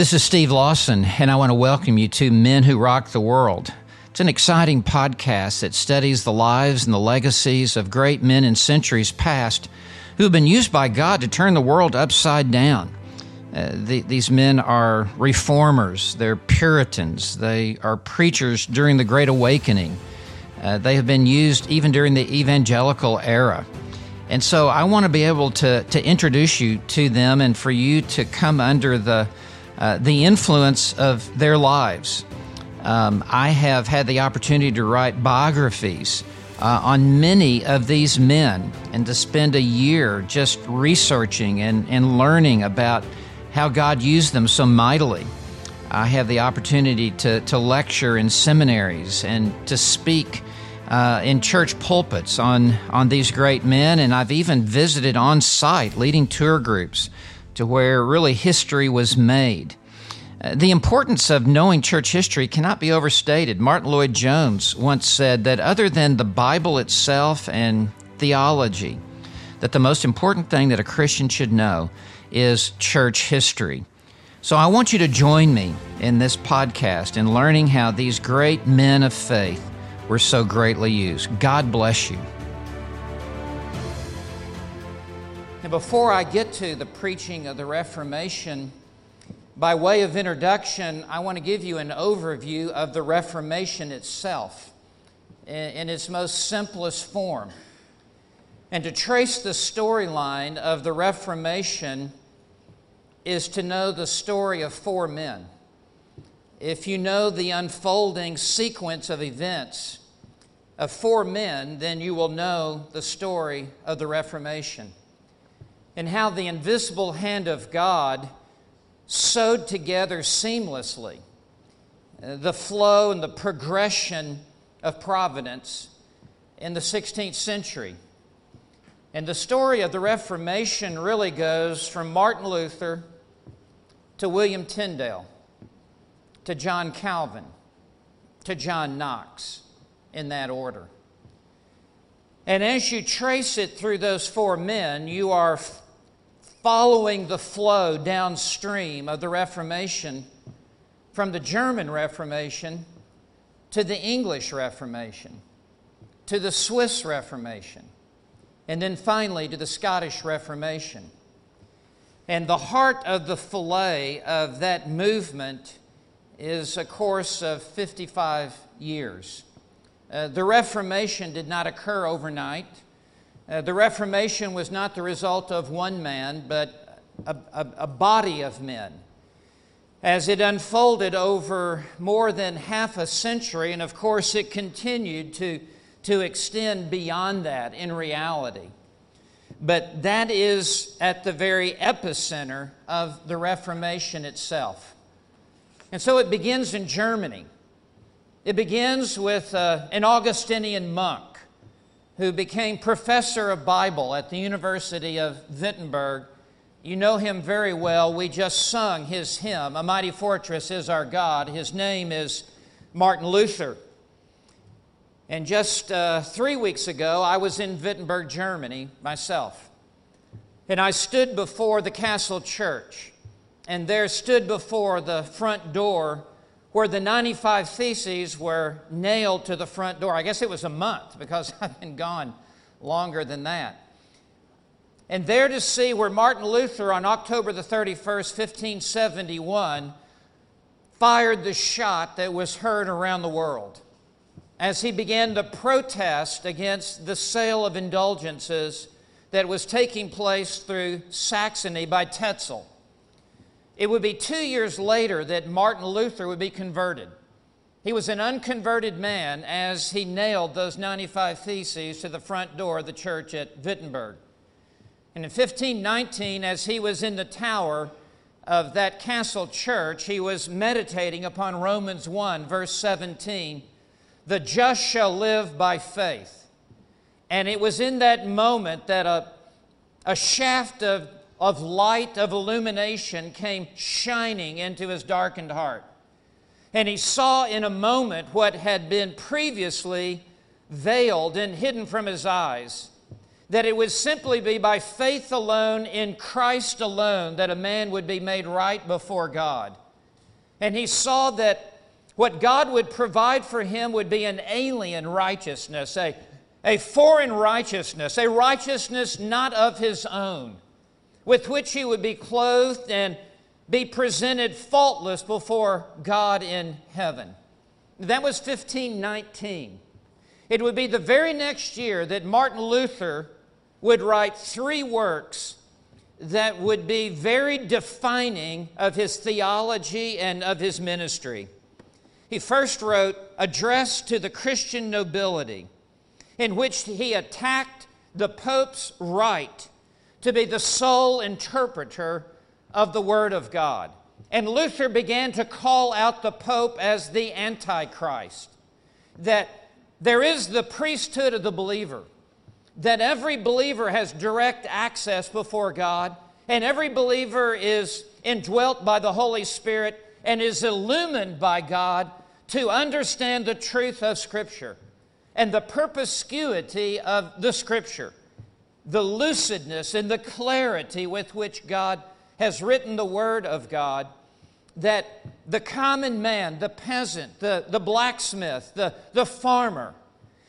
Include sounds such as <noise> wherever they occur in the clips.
This is Steve Lawson, and I want to welcome you to Men Who Rocked the World. It's an exciting podcast that studies the lives and the legacies of great men in centuries past who have been used by God to turn the world upside down. Uh, the, these men are reformers, they're Puritans, they are preachers during the Great Awakening. Uh, they have been used even during the evangelical era. And so I want to be able to, to introduce you to them and for you to come under the, uh, the influence of their lives. Um, I have had the opportunity to write biographies uh, on many of these men and to spend a year just researching and, and learning about how God used them so mightily. I have the opportunity to, to lecture in seminaries and to speak uh, in church pulpits on, on these great men, and I've even visited on site leading tour groups to where really history was made. Uh, the importance of knowing church history cannot be overstated. Martyn Lloyd-Jones once said that other than the Bible itself and theology, that the most important thing that a Christian should know is church history. So I want you to join me in this podcast in learning how these great men of faith were so greatly used. God bless you. Before I get to the preaching of the Reformation, by way of introduction, I want to give you an overview of the Reformation itself in its most simplest form. And to trace the storyline of the Reformation is to know the story of four men. If you know the unfolding sequence of events of four men, then you will know the story of the Reformation and how the invisible hand of God sewed together seamlessly uh, the flow and the progression of providence in the 16th century. And the story of the Reformation really goes from Martin Luther to William Tyndale, to John Calvin, to John Knox, in that order. And as you trace it through those four men, you are following the flow downstream of the Reformation from the German Reformation to the English Reformation to the Swiss Reformation and then finally to the Scottish Reformation. And the heart of the fillet of that movement is a course of 55 years. Uh, the Reformation did not occur overnight. Uh, the Reformation was not the result of one man, but a, a, a body of men. As it unfolded over more than half a century, and of course it continued to, to extend beyond that in reality. But that is at the very epicenter of the Reformation itself. And so it begins in Germany. It begins with uh, an Augustinian monk who became professor of Bible at the University of Wittenberg. You know him very well. We just sung his hymn, A Mighty Fortress is Our God. His name is Martin Luther. And just uh, three weeks ago, I was in Wittenberg, Germany, myself. And I stood before the castle church, and there stood before the front door where the 95 Theses were nailed to the front door. I guess it was a month because <laughs> I've been gone longer than that. And there to see where Martin Luther on October the 31st, 1571, fired the shot that was heard around the world as he began to protest against the sale of indulgences that was taking place through Saxony by Tetzel. It would be two years later that Martin Luther would be converted. He was an unconverted man as he nailed those 95 Theses to the front door of the church at Wittenberg. And in 1519, as he was in the tower of that castle church, he was meditating upon Romans 1, verse 17 The just shall live by faith. And it was in that moment that a, a shaft of of light, of illumination came shining into his darkened heart. And he saw in a moment what had been previously veiled and hidden from his eyes that it would simply be by faith alone in Christ alone that a man would be made right before God. And he saw that what God would provide for him would be an alien righteousness, a, a foreign righteousness, a righteousness not of his own, with which he would be clothed and be presented faultless before God in heaven. That was 1519. It would be the very next year that Martin Luther would write three works that would be very defining of his theology and of his ministry. He first wrote Address to the Christian Nobility, in which he attacked the Pope's right to be the sole interpreter of the Word of God. And Luther began to call out the Pope as the Antichrist, that there is the priesthood of the believer, that every believer has direct access before God, and every believer is indwelt by the Holy Spirit and is illumined by God to understand the truth of Scripture and the perspicuity of the Scripture, the lucidness and the clarity with which God has written the Word of God that the common man, the peasant, the, the blacksmith, the, the farmer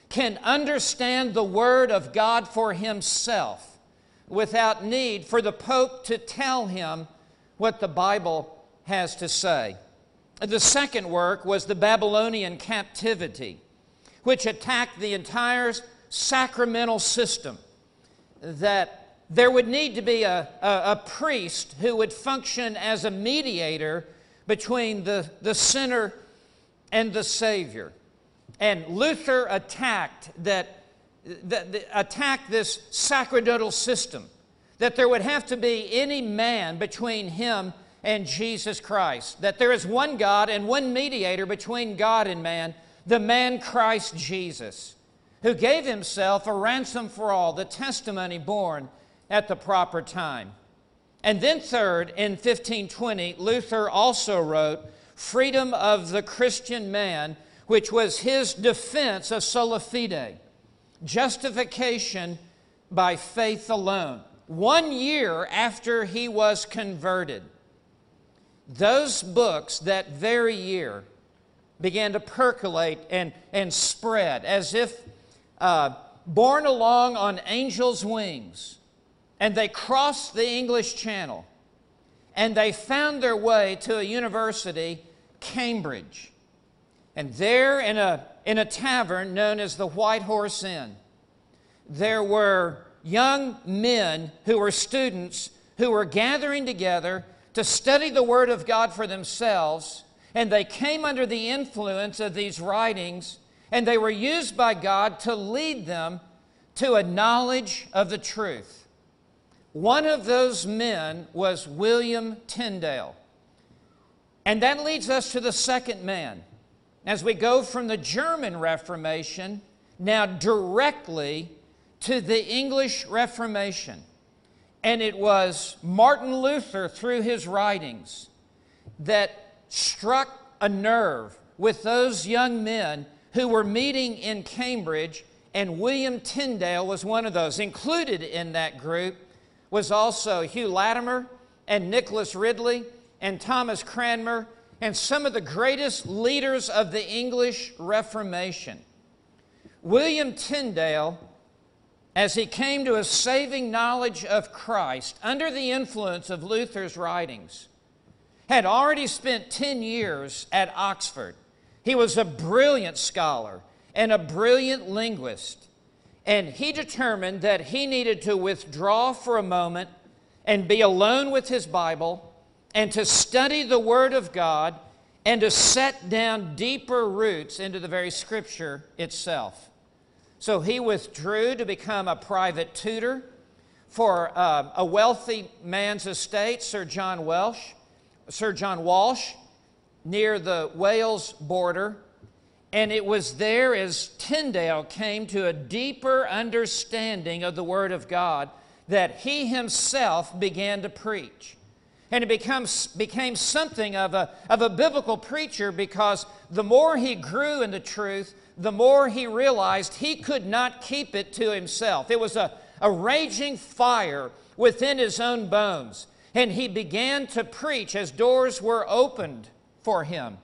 can understand the Word of God for himself without need for the Pope to tell him what the Bible has to say. The second work was the Babylonian captivity, which attacked the entire sacramental system that there would need to be a, a, a, priest who would function as a mediator between the, the sinner and the Savior. And Luther attacked that, that, that attacked this sacerdotal system, that there would have to be any man between him and Jesus Christ, that there is one God and one mediator between God and man, the man Christ Jesus, who gave himself a ransom for all, the testimony borne at the proper time. And then, third, in 1520, Luther also wrote Freedom of the Christian Man, which was his defense of sola fide, justification by faith alone. One year after he was converted, those books that very year began to percolate and, and spread as if uh, borne along on angels' wings and they crossed the English Channel and they found their way to a university, Cambridge. And there, in a, in a tavern known as the White Horse Inn, there were young men who were students who were gathering together to study the Word of God for themselves, and they came under the influence of these writings, and they were used by God to lead them to a knowledge of the truth. One of those men was William Tyndale. And that leads us to the second man. As we go from the German Reformation now directly to the English Reformation. And it was Martin Luther, through his writings, that struck a nerve with those young men who were meeting in Cambridge, and William Tyndale was one of those. Included in that group was also Hugh Latimer and Nicholas Ridley and Thomas Cranmer and some of the greatest leaders of the English Reformation. William Tyndale, as he came to a saving knowledge of Christ under the influence of Luther's writings, had already spent 10 years at Oxford. He was a brilliant scholar and a brilliant linguist. And he determined that he needed to withdraw for a moment and be alone with his Bible and to study the Word of God and to set down deeper roots into the very Scripture itself. So he withdrew to become a private tutor for uh, a wealthy man's estate, Sir John Welsh, Sir John Walsh, near the Wales border. And it was there as Tyndale came to a deeper understanding of the Word of God that he himself began to preach. And it becomes, became something of a, of a biblical preacher because the more he grew in the truth, the more he realized he could not keep it to himself. It was a, a raging fire within his own bones. And he began to preach as doors were opened for him.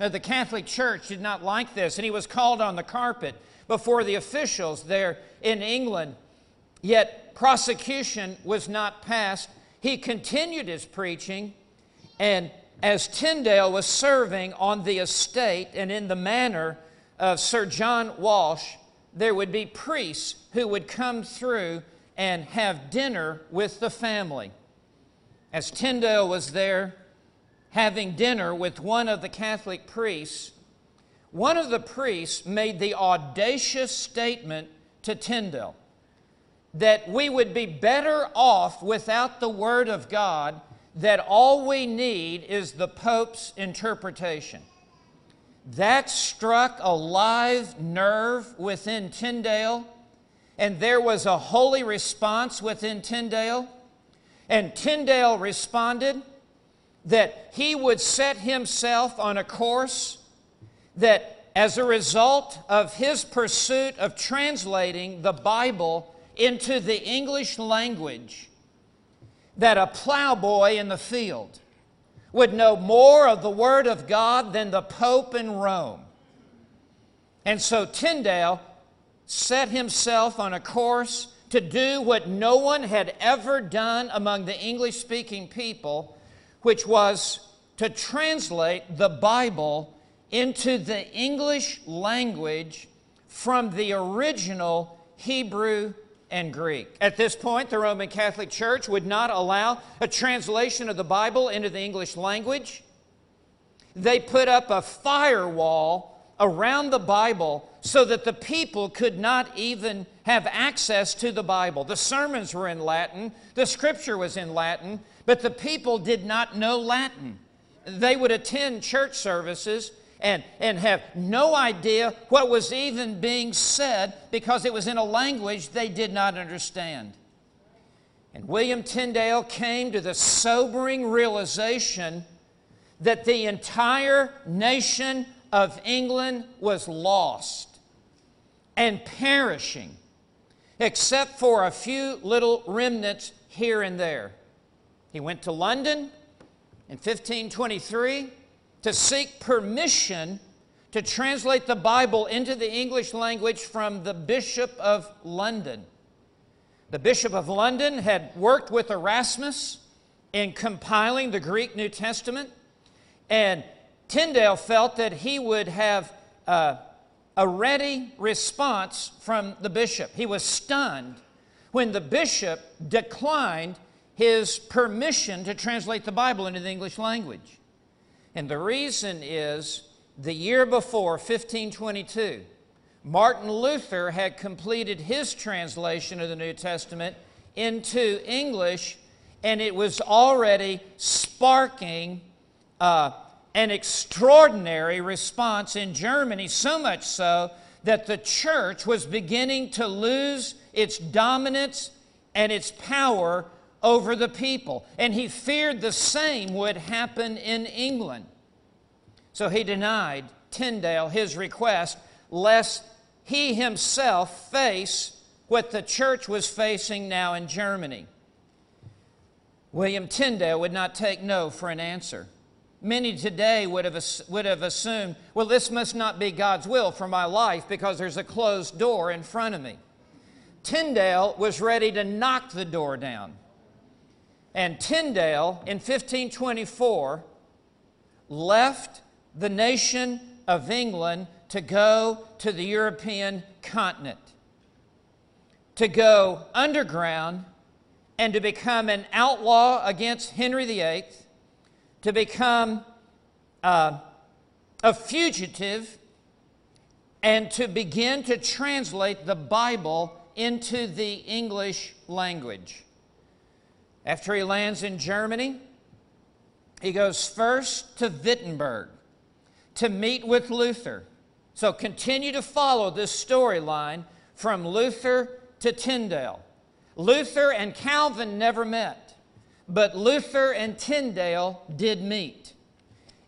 Now, the Catholic Church did not like this, and he was called on the carpet before the officials there in England. Yet prosecution was not passed. He continued his preaching, and as Tyndale was serving on the estate and in the manor of Sir John Walsh, there would be priests who would come through and have dinner with the family. As Tyndale was there having dinner with one of the Catholic priests, one of the priests made the audacious statement to Tyndale that we would be better off without the Word of God, that all we need is the Pope's interpretation. That struck a live nerve within Tyndale, and there was a holy response within Tyndale. And Tyndale responded that he would set himself on a course that, as a result of his pursuit of translating the Bible into the English language, that a plowboy in the field would know more of the Word of God than the Pope in Rome. And so Tyndale set himself on a course to do what no one had ever done among the English speaking people, which was to translate the Bible into the English language from the original Hebrew and Greek. At this point, the Roman Catholic Church would not allow a translation of the Bible into the English language. They put up a firewall around the Bible so that the people could not even have access to the Bible. The sermons were in Latin, the scripture was in Latin, but the people did not know Latin. They would attend church services and, and have no idea what was even being said because it was in a language they did not understand. And William Tyndale came to the sobering realization that the entire nation of England was lost and perishing, except for a few little remnants here and there. He went to London in 1523 to seek permission to translate the Bible into the English language from the Bishop of London. The Bishop of London had worked with Erasmus in compiling the Greek New Testament, and Tyndale felt that he would have uh, a ready response from the bishop. He was stunned when the bishop declined his permission to translate the Bible into the English language. And the reason is the year before, 1522, Martin Luther had completed his translation of the New Testament into English, and it was already sparking uh, an extraordinary response in Germany, so much so that the church was beginning to lose its dominance and its power over the people. And he feared the same would happen in England. So he denied Tyndale his request, lest he himself face what the church was facing now in Germany. William Tyndale would not take no for an answer. Many today would have, would have assumed, well, this must not be God's will for my life because there's a closed door in front of me. Tyndale was ready to knock the door down. And Tyndale, in 1524, left the nation of England to go to the European continent, to go underground and to become an outlaw against Henry VIII to become uh, a fugitive and to begin to translate the Bible into the English language. After he lands in Germany, he goes first to Wittenberg to meet with Luther. So continue to follow this storyline from Luther to Tyndale. Luther and Calvin never met. But Luther and Tyndale did meet.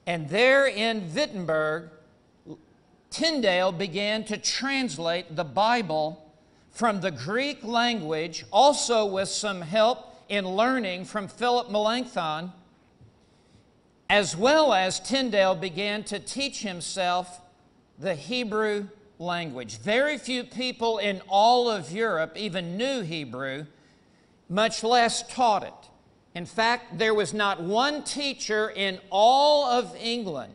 And there in Wittenberg, Tyndale began to translate the Bible from the Greek language, also with some help in learning from Philip Melanchthon. as well as Tyndale began to teach himself the Hebrew language. Very few people in all of Europe even knew Hebrew, much less taught it. In fact, there was not one teacher in all of England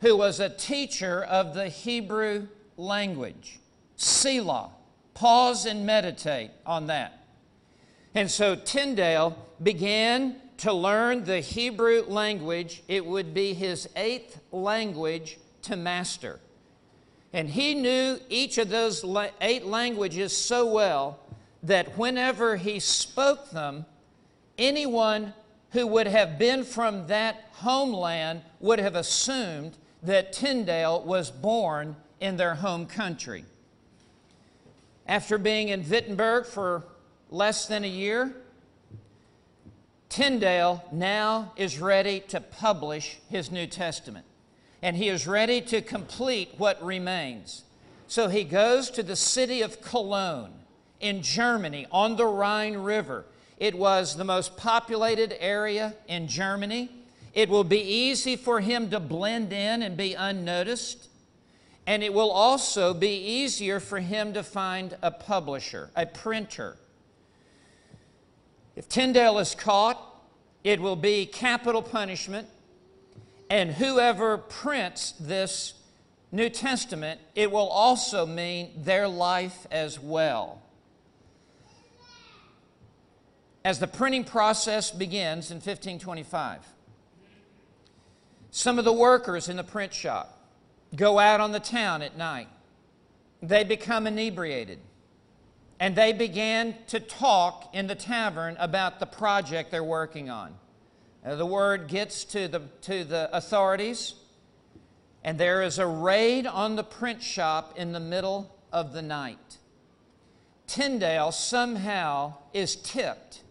who was a teacher of the Hebrew language. Selah. Pause and meditate on that. And so Tyndale began to learn the Hebrew language. It would be his eighth language to master. And he knew each of those eight languages so well that whenever he spoke them, anyone who would have been from that homeland would have assumed that Tyndale was born in their home country. After being in Wittenberg for less than a year, Tyndale now is ready to publish his New Testament. And he is ready to complete what remains. So he goes to the city of Cologne in Germany on the Rhine River. It was the most populated area in Germany. It will be easy for him to blend in and be unnoticed. And it will also be easier for him to find a publisher, a printer. If Tyndale is caught, it will be capital punishment. And whoever prints this New Testament, it will also mean their life as well. As the printing process begins in 1525, some of the workers in the print shop go out on the town at night. They become inebriated. And they began to talk in the tavern about the project they're working on. The word gets to the, to the authorities, and there is a raid on the print shop in the middle of the night. Tyndale somehow is tipped,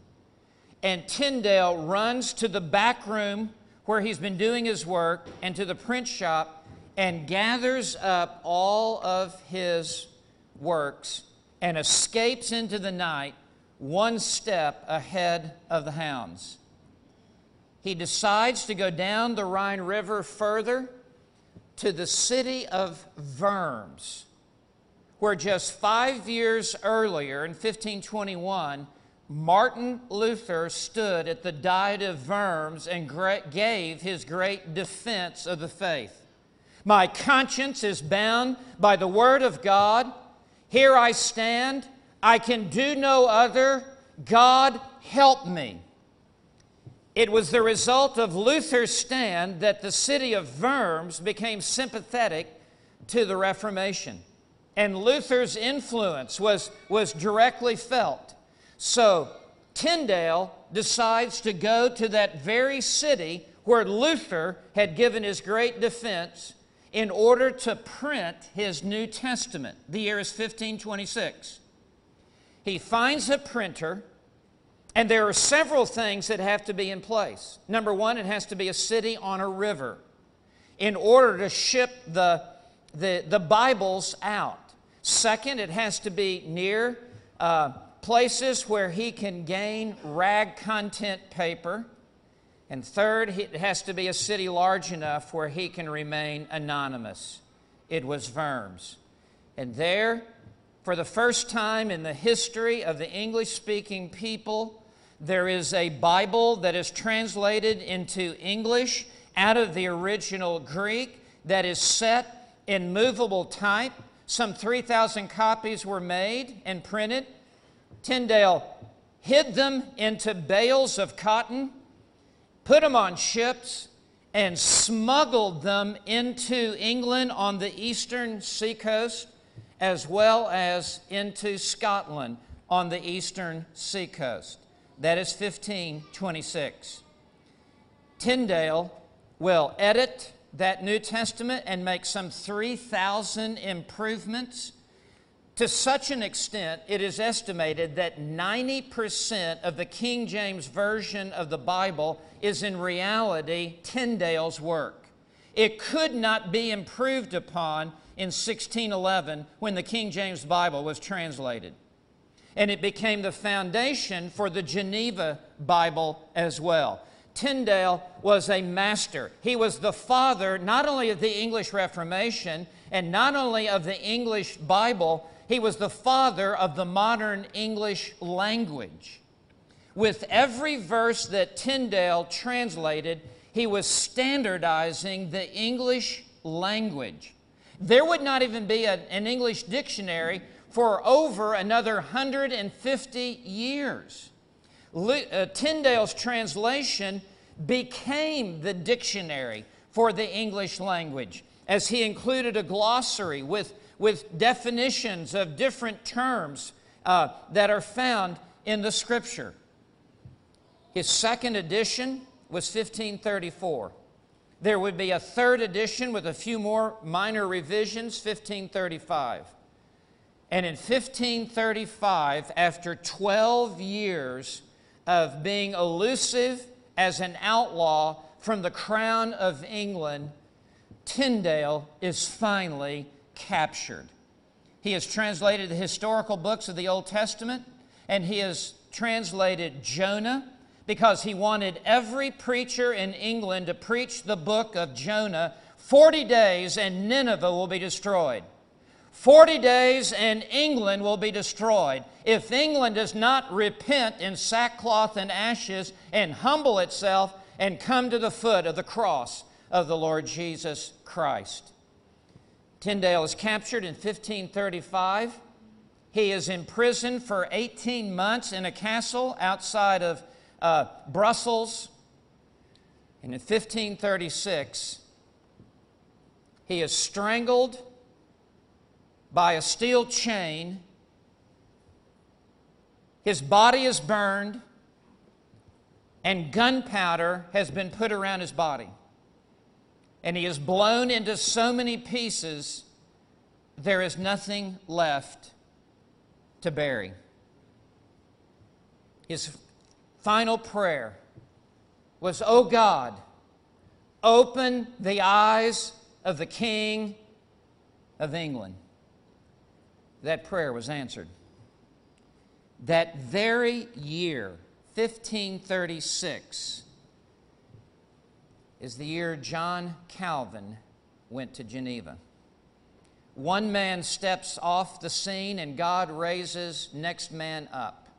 and Tyndale runs to the back room where he's been doing his work and to the print shop and gathers up all of his works and escapes into the night one step ahead of the hounds. He decides to go down the Rhine River further to the city of Worms, where just five years earlier, in 1521, Martin Luther stood at the Diet of Worms and gave his great defense of the faith. My conscience is bound by the Word of God. Here I stand. I can do no other. God, help me. It was the result of Luther's stand that the city of Worms became sympathetic to the Reformation. And Luther's influence was, was directly felt. So Tyndale decides to go to that very city where Luther had given his great defense in order to print his New Testament. The year is 1526. He finds a printer, and there are several things that have to be in place. Number one, it has to be a city on a river in order to ship the, the, the Bibles out. Second, it has to be near uh, places where he can gain rag content paper. And third, it has to be a city large enough where he can remain anonymous. It was Worms. And there, for the first time in the history of the English speaking people, there is a Bible that is translated into English out of the original Greek that is set in movable type. Some 3,000 copies were made and printed. Tyndale hid them into bales of cotton put them on ships, and smuggled them into England on the eastern seacoast, as well as into Scotland on the eastern seacoast. That is 1526. Tyndale will edit that New Testament and make some 3,000 improvements to such an extent, it is estimated that 90% of the King James Version of the Bible is in reality Tyndale's work. It could not be improved upon in 1611 when the King James Bible was translated. And it became the foundation for the Geneva Bible as well. Tyndale was a master. He was the father not only of the English Reformation and not only of the English Bible, he was the father of the modern English language. With every verse that Tyndale translated, he was standardizing the English language. There would not even be a, an English dictionary for over another 150 years. Uh, Tyndale's translation became the dictionary for the English language as he included a glossary with, with definitions of different terms uh, that are found in the scripture. His second edition was 1534. There would be a third edition with a few more minor revisions, 1535. And in 1535, after 12 years of being elusive as an outlaw from the crown of England, Tyndale is finally captured. He has translated the historical books of the Old Testament, and he has translated Jonah because he wanted every preacher in England to preach the book of Jonah 40 days and Nineveh will be destroyed. 40 days and England will be destroyed. If England does not repent in sackcloth and ashes and humble itself and come to the foot of the cross of the Lord Jesus Christ. Tyndale is captured in 1535. He is imprisoned for 18 months in a castle outside of uh, Brussels. And in 1536, he is strangled by a steel chain. His body is burned, and gunpowder has been put around his body. And he is blown into so many pieces, there is nothing left to bury. His final prayer was, Oh God, open the eyes of the King of England that prayer was answered. That very year, 1536, is the year John Calvin went to Geneva. One man steps off the scene and God raises next man up.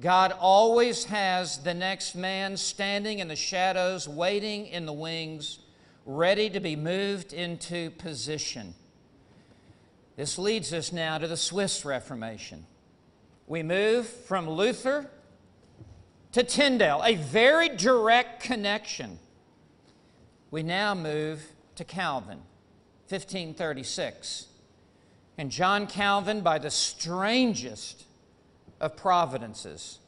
God always has the next man standing in the shadows, waiting in the wings, ready to be moved into position. This leads us now to the Swiss Reformation. We move from Luther to Tyndale, a very direct connection. We now move to Calvin, 1536. And John Calvin, by the strangest of providences,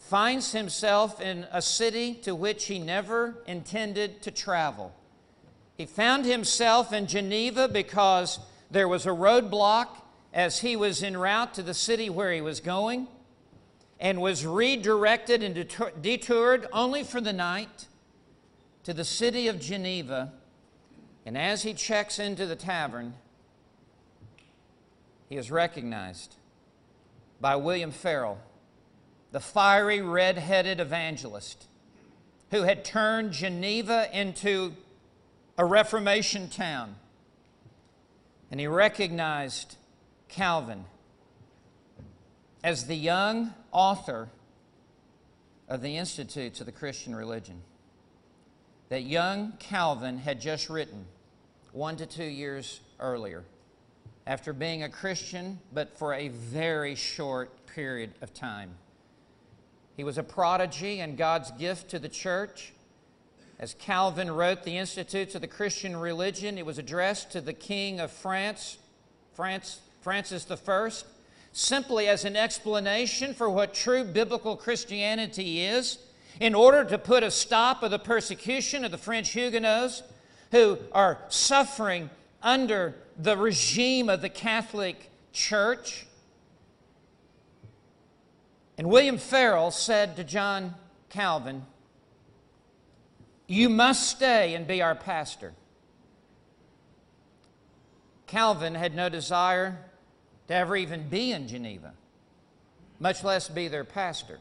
finds himself in a city to which he never intended to travel. He found himself in Geneva because there was a roadblock as he was en route to the city where he was going and was redirected and detoured only for the night to the city of Geneva. And as he checks into the tavern, he is recognized by William Farel, the fiery red headed evangelist who had turned Geneva into a Reformation town and he recognized Calvin as the young author of the Institutes of the Christian Religion. That young Calvin had just written one to two years earlier after being a Christian, but for a very short period of time. He was a prodigy and God's gift to the church. As Calvin wrote the Institutes of the Christian Religion, it was addressed to the King of France, France Francis I, simply as an explanation for what true biblical Christianity is, in order to put a stop of the persecution of the French Huguenots who are suffering under the regime of the Catholic Church. And William Farel said to John Calvin, you must stay and be our pastor. Calvin had no desire to ever even be in Geneva, much less be their pastor.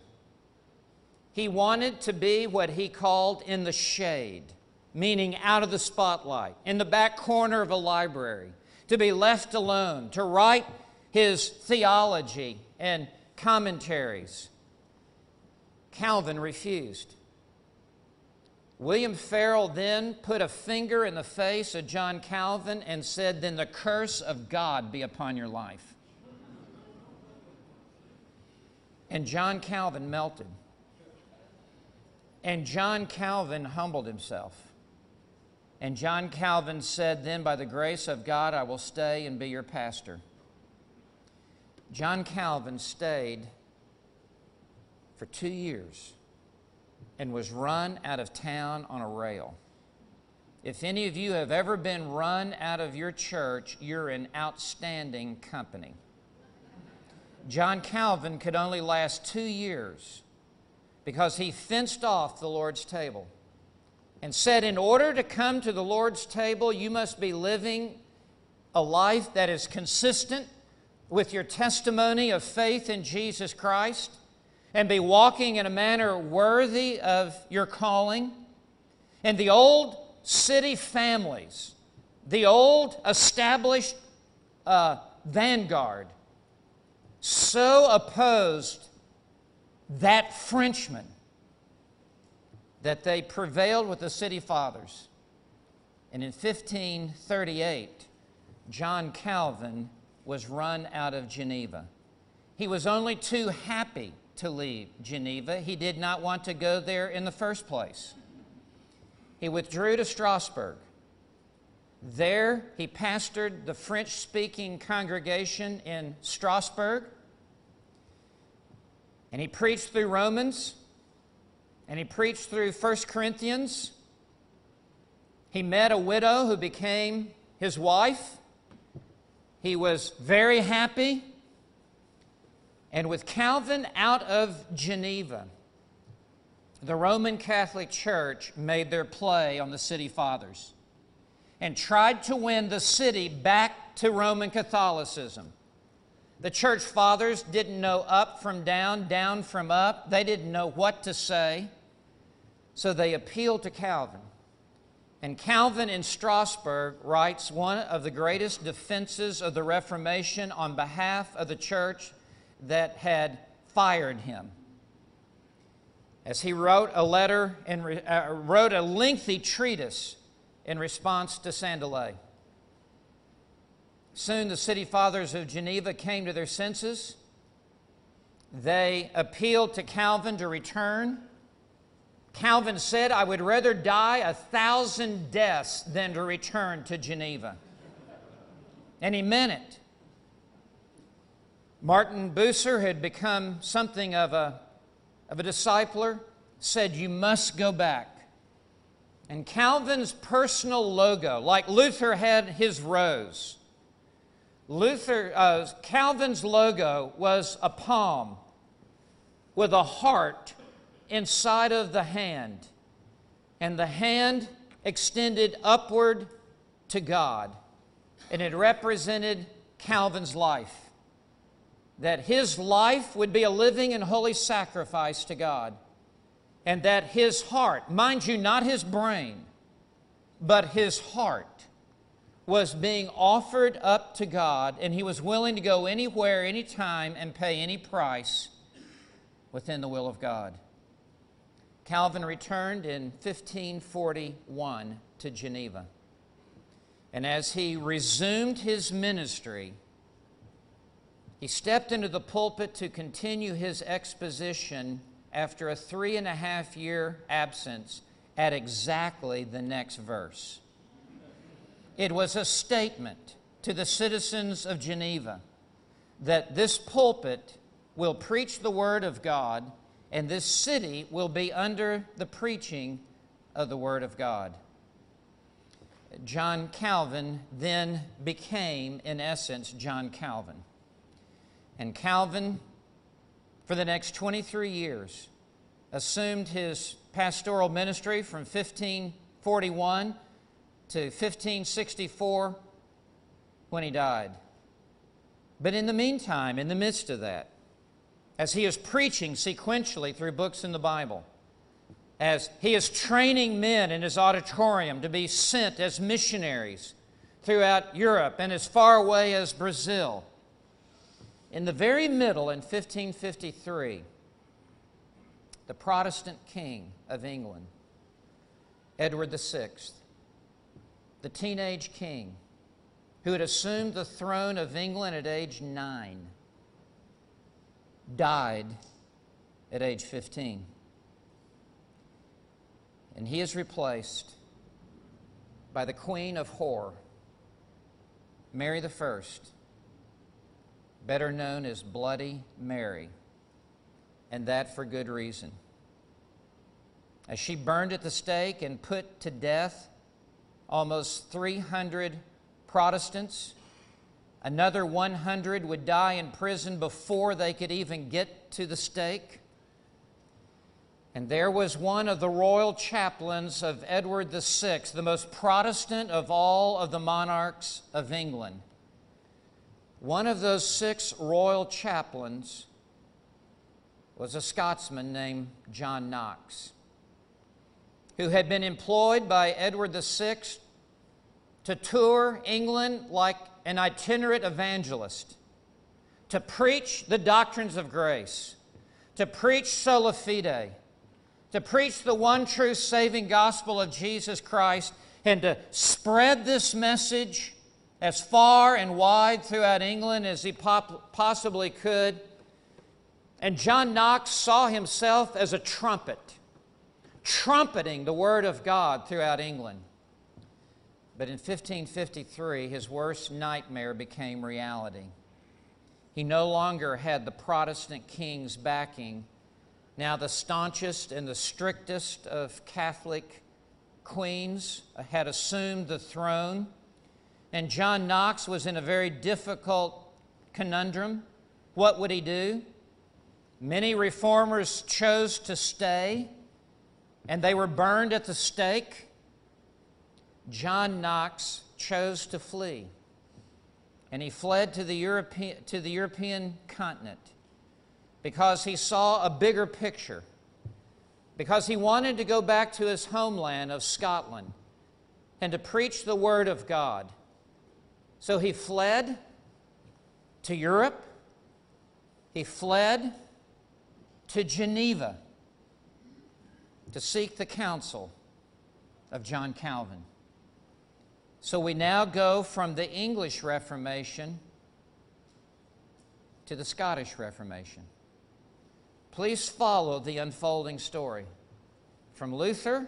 He wanted to be what he called in the shade, meaning out of the spotlight, in the back corner of a library, to be left alone, to write his theology and commentaries. Calvin refused. William Farel then put a finger in the face of John Calvin and said, Then the curse of God be upon your life. And John Calvin melted. And John Calvin humbled himself. And John Calvin said, Then by the grace of God, I will stay and be your pastor. John Calvin stayed for two years and was run out of town on a rail. If any of you have ever been run out of your church, you're in outstanding company. John Calvin could only last two years because he fenced off the Lord's table and said, In order to come to the Lord's table, you must be living a life that is consistent with your testimony of faith in Jesus Christ and be walking in a manner worthy of your calling. And the old city families, the old established uh, vanguard, so opposed that Frenchman that they prevailed with the city fathers. And in 1538, John Calvin was run out of Geneva. He was only too happy to leave Geneva. He did not want to go there in the first place. He withdrew to Strasbourg. There, he pastored the French speaking congregation in Strasbourg. And he preached through Romans, and he preached through 1 Corinthians. He met a widow who became his wife. He was very happy. And with Calvin out of Geneva, the Roman Catholic Church made their play on the city fathers and tried to win the city back to Roman Catholicism. The church fathers didn't know up from down, down from up. They didn't know what to say. So they appealed to Calvin. And Calvin in Strasbourg writes one of the greatest defenses of the Reformation on behalf of the church that had fired him. As he wrote a letter and uh, wrote a lengthy treatise in response to Sadolet. Soon the city fathers of Geneva came to their senses. They appealed to Calvin to return. Calvin said, I would rather die a thousand deaths than to return to Geneva. And he meant it. Martin Bucer had become something of a, of a discipler, said, You must go back. And Calvin's personal logo, like Luther had his rose, Luther, uh, Calvin's logo was a palm with a heart inside of the hand, and the hand extended upward to God, and it represented Calvin's life. That his life would be a living and holy sacrifice to God, and that his heart, mind you, not his brain, but his heart, was being offered up to God, and he was willing to go anywhere, anytime, and pay any price within the will of God. Calvin returned in 1541 to Geneva. And as he resumed his ministry, he stepped into the pulpit to continue his exposition after a three and a half year absence at exactly the next verse. It was a statement to the citizens of Geneva that this pulpit will preach the Word of God and this city will be under the preaching of the Word of God. John Calvin then became, in essence, John Calvin. And Calvin, for the next 23 years, assumed his pastoral ministry from 1541 to 1564 when he died. But in the meantime, in the midst of that, as he is preaching sequentially through books in the Bible, as he is training men in his auditorium to be sent as missionaries throughout Europe and as far away as Brazil. In the very middle, in 1553, the Protestant king of England, Edward VI, the teenage king who had assumed the throne of England at age nine, died at age 15. And he is replaced by the queen of horror, Mary I, better known as Bloody Mary, and that for good reason. As she burned at the stake and put to death almost 300 Protestants, another 100 would die in prison before they could even get to the stake. And there was one of the royal chaplains of Edward VI, the most Protestant of all of the monarchs of England. One of those six royal chaplains was a Scotsman named John Knox, who had been employed by Edward VI to tour England like an itinerant evangelist, to preach the doctrines of grace, to preach sola fide to preach the one true saving gospel of Jesus Christ and to spread this message as far and wide throughout England as he pop- possibly could. And John Knox saw himself as a trumpet, trumpeting the Word of God throughout England. But in 1553, his worst nightmare became reality. He no longer had the Protestant king's backing now the staunchest and the strictest of Catholic queens had assumed the throne. And John Knox was in a very difficult conundrum. What would he do? Many reformers chose to stay, and they were burned at the stake. John Knox chose to flee, and he fled to the European, to the European continent because he saw a bigger picture, because he wanted to go back to his homeland of Scotland and to preach the Word of God. So he fled to Europe, he fled to Geneva to seek the counsel of John Calvin. So we now go from the English Reformation to the Scottish Reformation. Please follow the unfolding story from Luther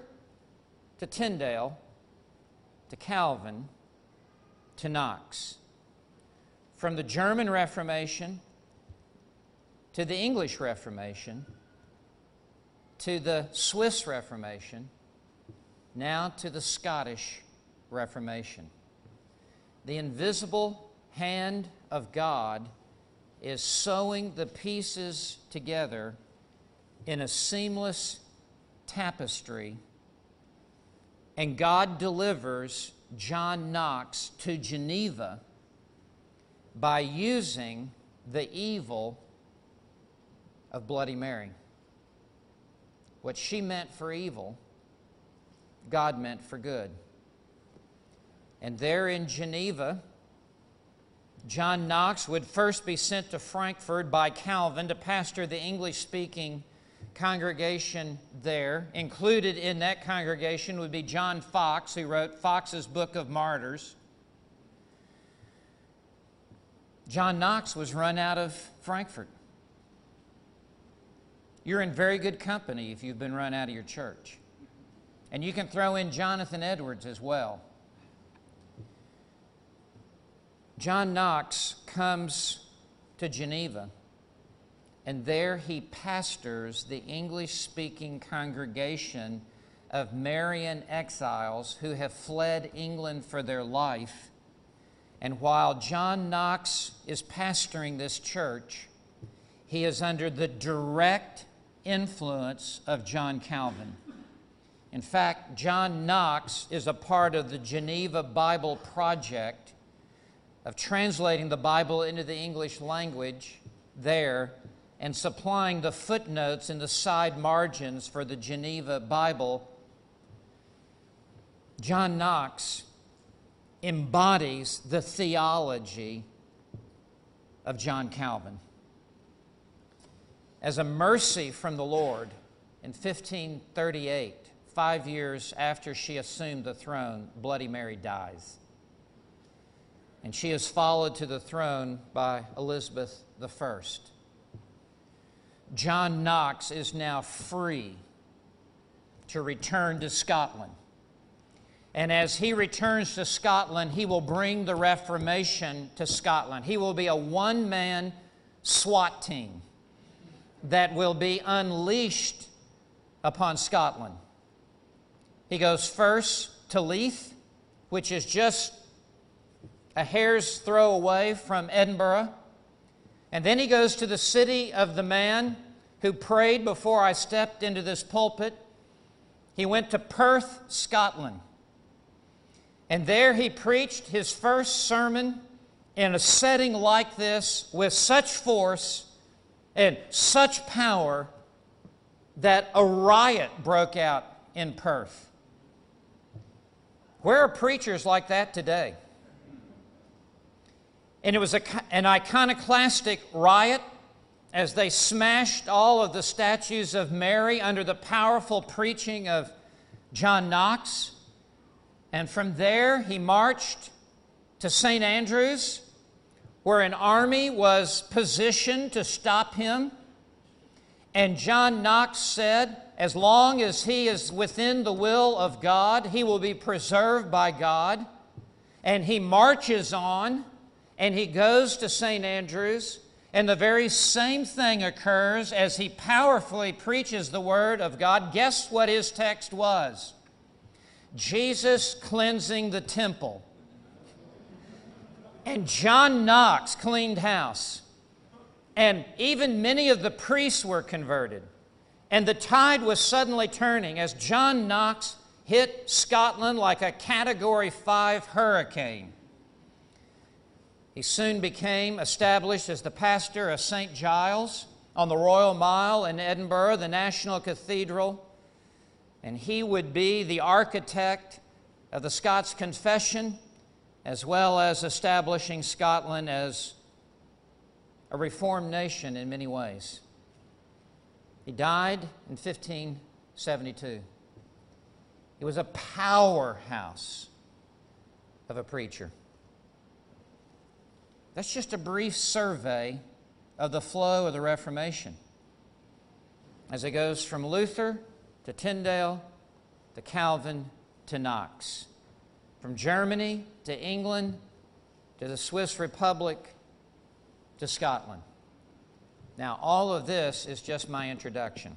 to Tyndale to Calvin to Knox. From the German Reformation to the English Reformation to the Swiss Reformation, now to the Scottish Reformation. The invisible hand of God is sewing the pieces together in a seamless tapestry, and God delivers John Knox to Geneva by using the evil of Bloody Mary. What she meant for evil, God meant for good. And there in Geneva, John Knox would first be sent to Frankfurt by Calvin to pastor the English speaking congregation there. Included in that congregation would be John Foxe, who wrote Foxe's Book of Martyrs. John Knox was run out of Frankfurt. You're in very good company if you've been run out of your church. And you can throw in Jonathan Edwards as well. John Knox comes to Geneva, and there he pastors the English speaking congregation of Marian exiles who have fled England for their life. And while John Knox is pastoring this church, he is under the direct influence of John Calvin. In fact, John Knox is a part of the Geneva Bible Project of translating the Bible into the English language there and supplying the footnotes in the side margins for the Geneva Bible, John Knox embodies the theology of John Calvin. As a mercy from the Lord in 1538, five years after she assumed the throne, Bloody Mary dies. And she is followed to the throne by Elizabeth I. John Knox is now free to return to Scotland. And as he returns to Scotland, he will bring the Reformation to Scotland. He will be a one man SWAT team that will be unleashed upon Scotland. He goes first to Leith, which is just a hair's throw away from Edinburgh. And then he goes to the city of the man who prayed before I stepped into this pulpit. He went to Perth, Scotland. And there he preached his first sermon in a setting like this with such force and such power that a riot broke out in Perth. Where are preachers like that today? And it was a, an iconoclastic riot as they smashed all of the statues of Mary under the powerful preaching of John Knox. And from there, he marched to St. Andrews, where an army was positioned to stop him. And John Knox said, As long as he is within the will of God, he will be preserved by God. And he marches on and he goes to St. Andrews, and the very same thing occurs as he powerfully preaches the Word of God. Guess what his text was? Jesus cleansing the temple. And John Knox cleaned house. And even many of the priests were converted. And the tide was suddenly turning as John Knox hit Scotland like a Category 5 hurricane. He soon became established as the pastor of St. Giles on the Royal Mile in Edinburgh, the National Cathedral. And he would be the architect of the Scots Confession, as well as establishing Scotland as a reformed nation in many ways. He died in 1572. He was a powerhouse of a preacher. That's just a brief survey of the flow of the Reformation as it goes from Luther to Tyndale to Calvin to Knox, from Germany to England to the Swiss Republic to Scotland. Now, all of this is just my introduction.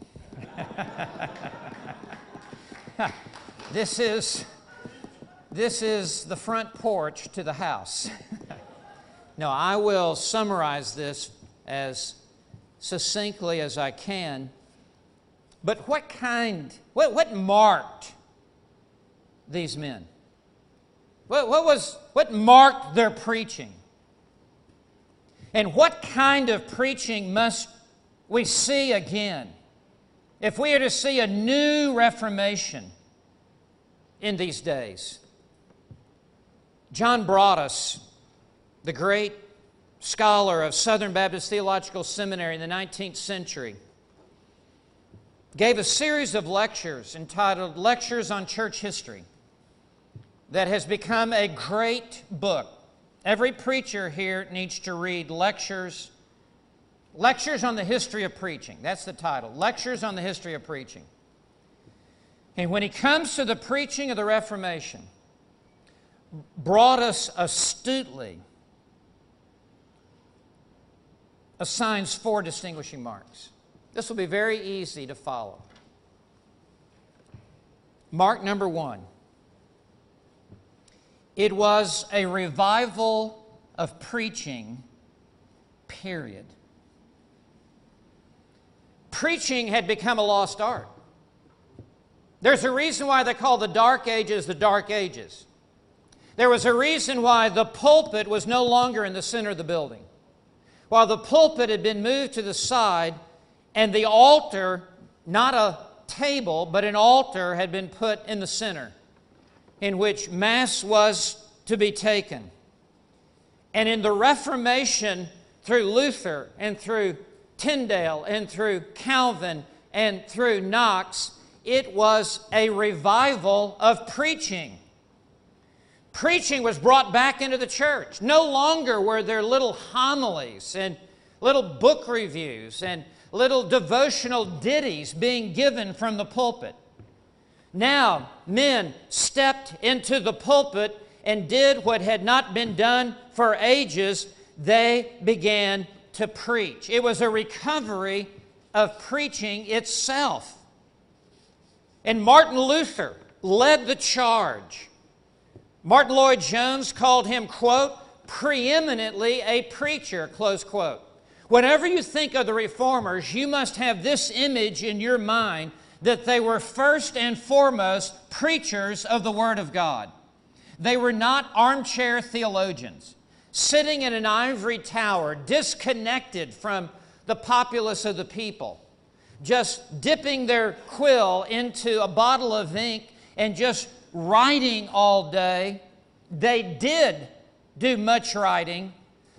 <laughs> this is this is the front porch to the house. <laughs> No, I will summarize this as succinctly as I can. But what kind, what, what marked these men? What, what, was, what marked their preaching? And what kind of preaching must we see again if we are to see a new Reformation in these days? John Broadus the great scholar of Southern Baptist Theological Seminary in the 19th century, gave a series of lectures entitled Lectures on Church History that has become a great book. Every preacher here needs to read lectures. Lectures on the History of Preaching. That's the title. Lectures on the History of Preaching. And when he comes to the preaching of the Reformation, Broadus astutely assigns four distinguishing marks. This will be very easy to follow. Mark number one it was a revival of preaching, period. Preaching had become a lost art. There's a reason why they call the Dark Ages the Dark Ages. There was a reason why the pulpit was no longer in the center of the building while the pulpit had been moved to the side and the altar, not a table, but an altar, had been put in the center in which Mass was to be taken. And in the Reformation, through Luther and through Tyndale and through Calvin and through Knox, it was a revival of preaching. Preaching was brought back into the church. No longer were there little homilies and little book reviews and little devotional ditties being given from the pulpit. Now, men stepped into the pulpit and did what had not been done for ages. They began to preach. It was a recovery of preaching itself. And Martin Luther led the charge. Martyn Lloyd-Jones called him, quote, preeminently a preacher, close quote. Whenever you think of the reformers, you must have this image in your mind that they were first and foremost preachers of the Word of God. They were not armchair theologians sitting in an ivory tower, disconnected from the populace of the people, just dipping their quill into a bottle of ink and just writing all day. They did do much writing,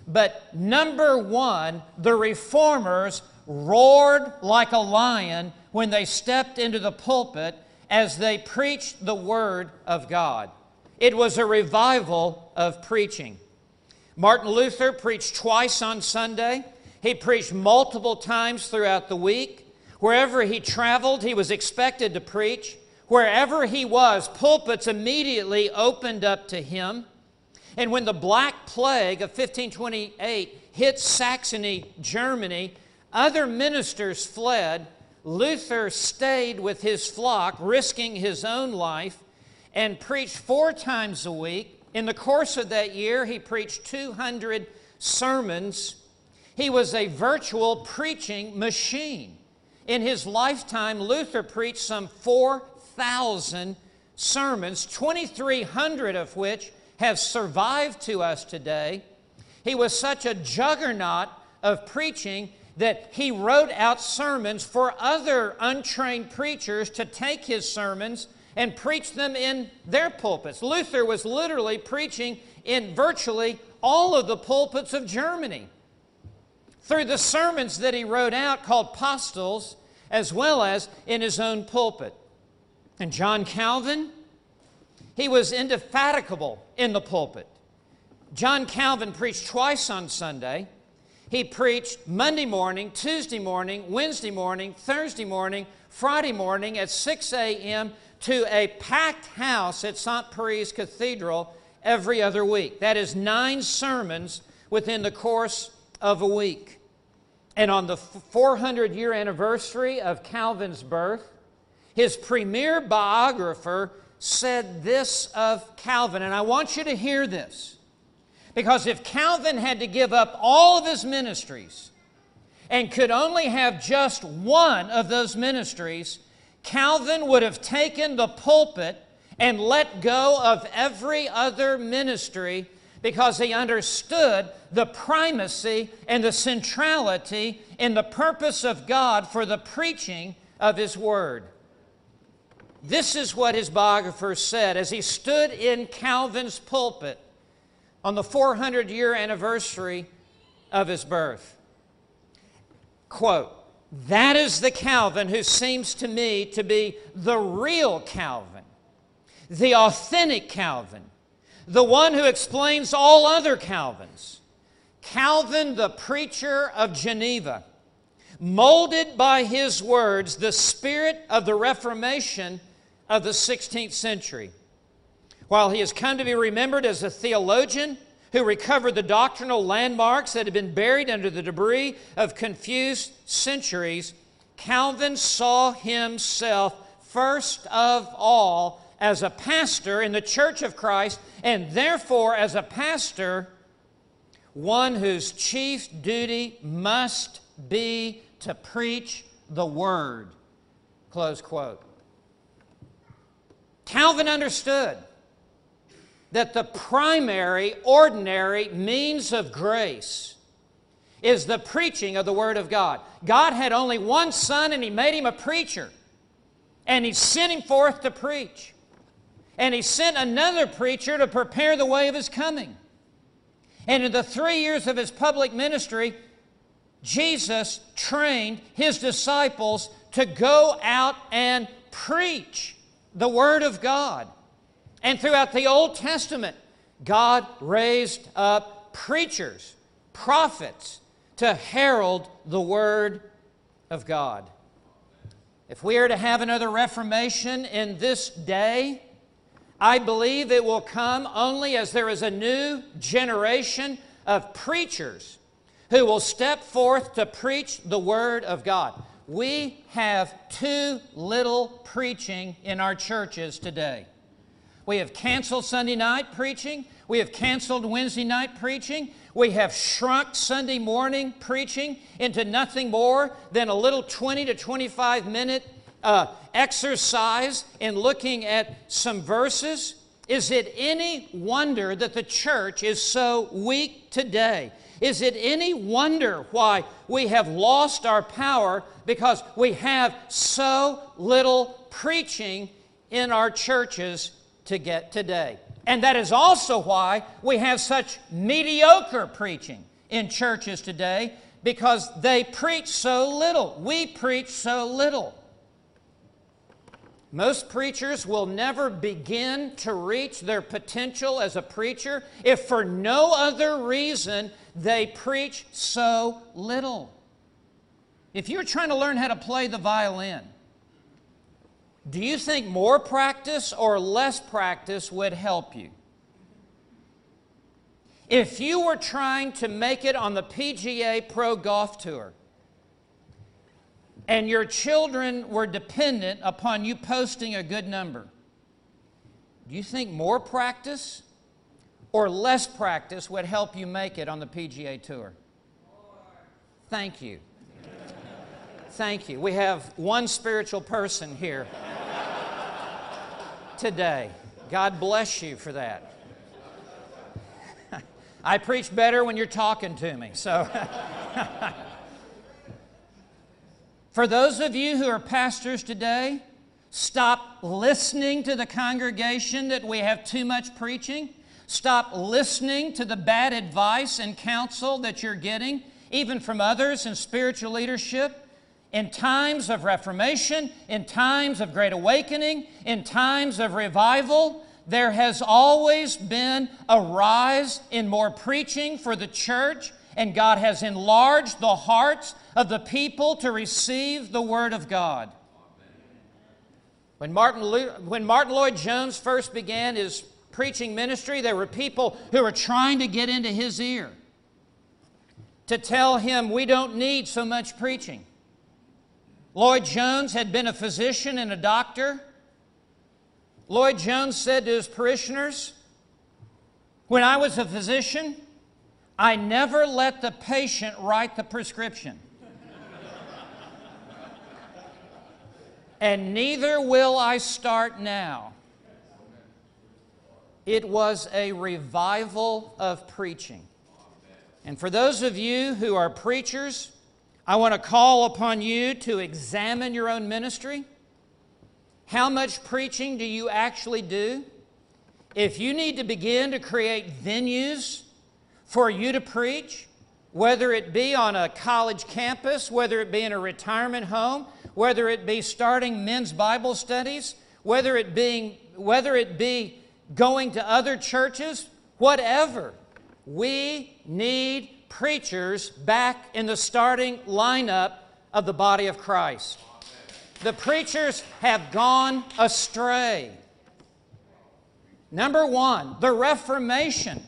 but number one, the reformers roared like a lion when they stepped into the pulpit as they preached the Word of God. It was a revival of preaching. Martin Luther preached twice on Sunday. He preached multiple times throughout the week. Wherever he traveled, he was expected to preach. Wherever he was, pulpits immediately opened up to him. And when the Black Plague of 1528 hit Saxony, Germany, other ministers fled. Luther stayed with his flock, risking his own life, and preached four times a week. In the course of that year, he preached 200 sermons. He was a virtual preaching machine. In his lifetime, Luther preached some 4,000 sermons, 2,300 of which have survived to us today. He was such a juggernaut of preaching that he wrote out sermons for other untrained preachers to take his sermons and preach them in their pulpits. Luther was literally preaching in virtually all of the pulpits of Germany through the sermons that he wrote out called postils, as well as in his own pulpit. And John Calvin, he was indefatigable in the pulpit. John Calvin preached twice on Sunday. He preached Monday morning, Tuesday morning, Wednesday morning, Thursday morning, Friday morning at 6 a.m. to a packed house at St. Pierre Cathedral every other week. That is nine sermons within the course of a week. And on the 400 year anniversary of Calvin's birth, his premier biographer said this of Calvin, and I want you to hear this. Because if Calvin had to give up all of his ministries and could only have just one of those ministries, Calvin would have taken the pulpit and let go of every other ministry because he understood the primacy and the centrality in the purpose of God for the preaching of His Word. This is what his biographer said as he stood in Calvin's pulpit on the 400 year anniversary of his birth. Quote, that is the Calvin who seems to me to be the real Calvin, the authentic Calvin, the one who explains all other Calvins. Calvin, the preacher of Geneva, molded by his words the spirit of the Reformation of the 16th century. While he has come to be remembered as a theologian who recovered the doctrinal landmarks that had been buried under the debris of confused centuries, Calvin saw himself first of all as a pastor in the church of Christ, and therefore, as a pastor, one whose chief duty must be to preach the word. Close quote. Calvin understood that the primary, ordinary means of grace is the preaching of the Word of God. God had only one Son, and He made Him a preacher. And He sent Him forth to preach. And He sent another preacher to prepare the way of His coming. And in the three years of His public ministry, Jesus trained His disciples to go out and preach the Word of God. And throughout the Old Testament, God raised up preachers, prophets, to herald the Word of God. If we are to have another Reformation in this day, I believe it will come only as there is a new generation of preachers who will step forth to preach the Word of God. We have too little preaching in our churches today. We have canceled Sunday night preaching. We have canceled Wednesday night preaching. We have shrunk Sunday morning preaching into nothing more than a little 20 to 25 minute uh, exercise in looking at some verses. Is it any wonder that the church is so weak today? Is it any wonder why we have lost our power because we have so little preaching in our churches to get today? And that is also why we have such mediocre preaching in churches today because they preach so little. We preach so little. Most preachers will never begin to reach their potential as a preacher if for no other reason they preach so little. If you're trying to learn how to play the violin, do you think more practice or less practice would help you? If you were trying to make it on the PGA Pro Golf Tour and your children were dependent upon you posting a good number, do you think more practice or less practice would help you make it on the PGA Tour? Thank you. Thank you. We have one spiritual person here today. God bless you for that. <laughs> I preach better when you're talking to me. So, <laughs> for those of you who are pastors today, stop listening to the congregation that we have too much preaching Stop listening to the bad advice and counsel that you're getting, even from others in spiritual leadership. In times of reformation, in times of great awakening, in times of revival, there has always been a rise in more preaching for the church, and God has enlarged the hearts of the people to receive the Word of God. When Martin, when Martyn Lloyd-Jones first began his preaching ministry, there were people who were trying to get into his ear to tell him we don't need so much preaching. Lloyd-Jones had been a physician and a doctor. Lloyd-Jones said to his parishioners, When I was a physician, I never let the patient write the prescription. and neither will I start now. It was a revival of preaching. And for those of you who are preachers, I want to call upon you to examine your own ministry. How much preaching do you actually do? If you need to begin to create venues for you to preach, whether it be on a college campus, whether it be in a retirement home, whether it be starting men's Bible studies, whether it, being, whether it be going to other churches, whatever. We need preachers back in the starting lineup of the body of Christ. The preachers have gone astray. Number one, the Reformation.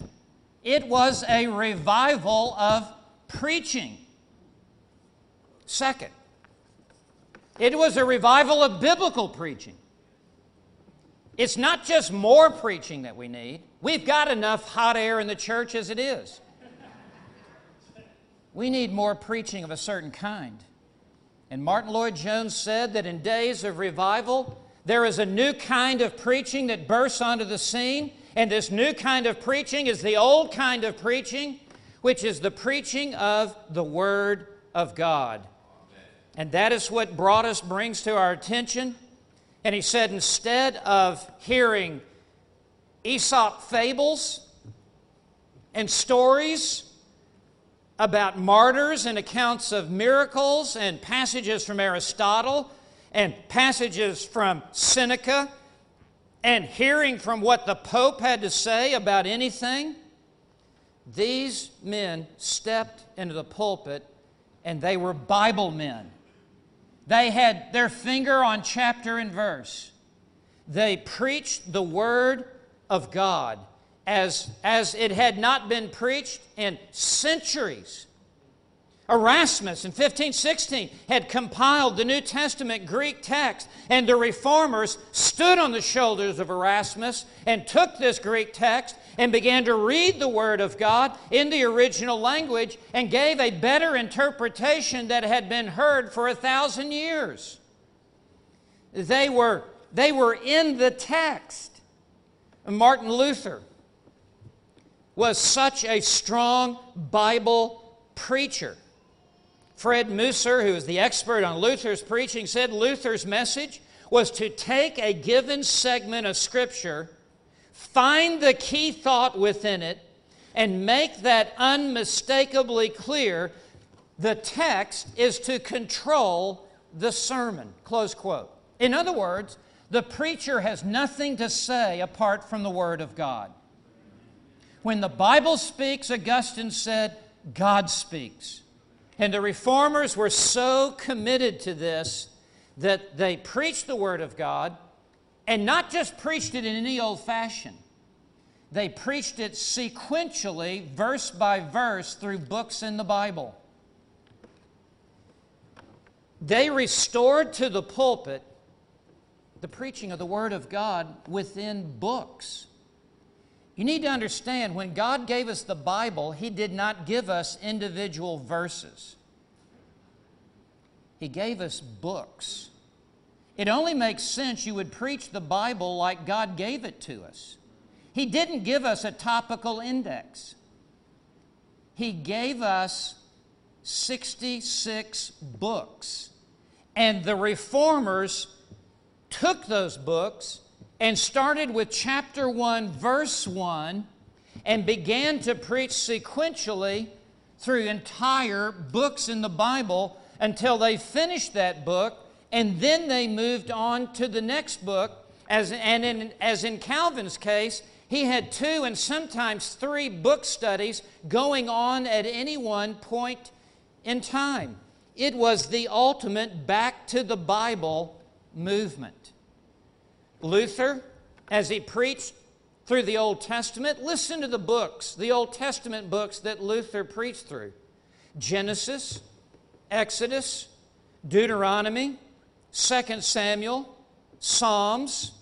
It was a revival of preaching. Second, it was a revival of biblical preaching. It's not just more preaching that we need. We've got enough hot air in the church as it is. We need more preaching of a certain kind. And Martyn Lloyd-Jones said that in days of revival, there is a new kind of preaching that bursts onto the scene, and this new kind of preaching is the old kind of preaching which is the preaching of the Word of God. And that is what Broadus brings to our attention. And he said, instead of hearing Aesop fables and stories about martyrs and accounts of miracles and passages from Aristotle and passages from Seneca and hearing from what the Pope had to say about anything, these men stepped into the pulpit and they were Bible men. They had their finger on chapter and verse. They preached the Word of God as, as it had not been preached in centuries. Erasmus in 1516 had compiled the New Testament Greek text, and the reformers stood on the shoulders of Erasmus and took this Greek text and began to read the Word of God in the original language and gave a better interpretation that had been heard for a thousand years. They were, they were in the text. Martin Luther was such a strong Bible preacher. Fred Meuser, who is the expert on Luther's preaching, said Luther's message was to take a given segment of Scripture find the key thought within it, and make that unmistakably clear. The text is to control the sermon. Close quote. In other words, the preacher has nothing to say apart from the Word of God. When the Bible speaks, Augustine said, God speaks. And the reformers were so committed to this that they preached the Word of God and not just preached it in any old fashion. They preached it sequentially, verse by verse, through books in the Bible. They restored to the pulpit the preaching of the Word of God within books. You need to understand when God gave us the Bible, He did not give us individual verses, He gave us books. It only makes sense you would preach the Bible like God gave it to us. He didn't give us a topical index, He gave us 66 books. And the reformers took those books and started with chapter 1, verse 1, and began to preach sequentially through entire books in the Bible until they finished that book and then they moved on to the next book. As, and in, as in Calvin's case, he had two and sometimes three book studies going on at any one point in time. It was the ultimate back to the Bible movement. Luther, as he preached through the Old Testament, listen to the books, the Old Testament books that Luther preached through Genesis, Exodus, Deuteronomy, 2 Samuel, Psalms,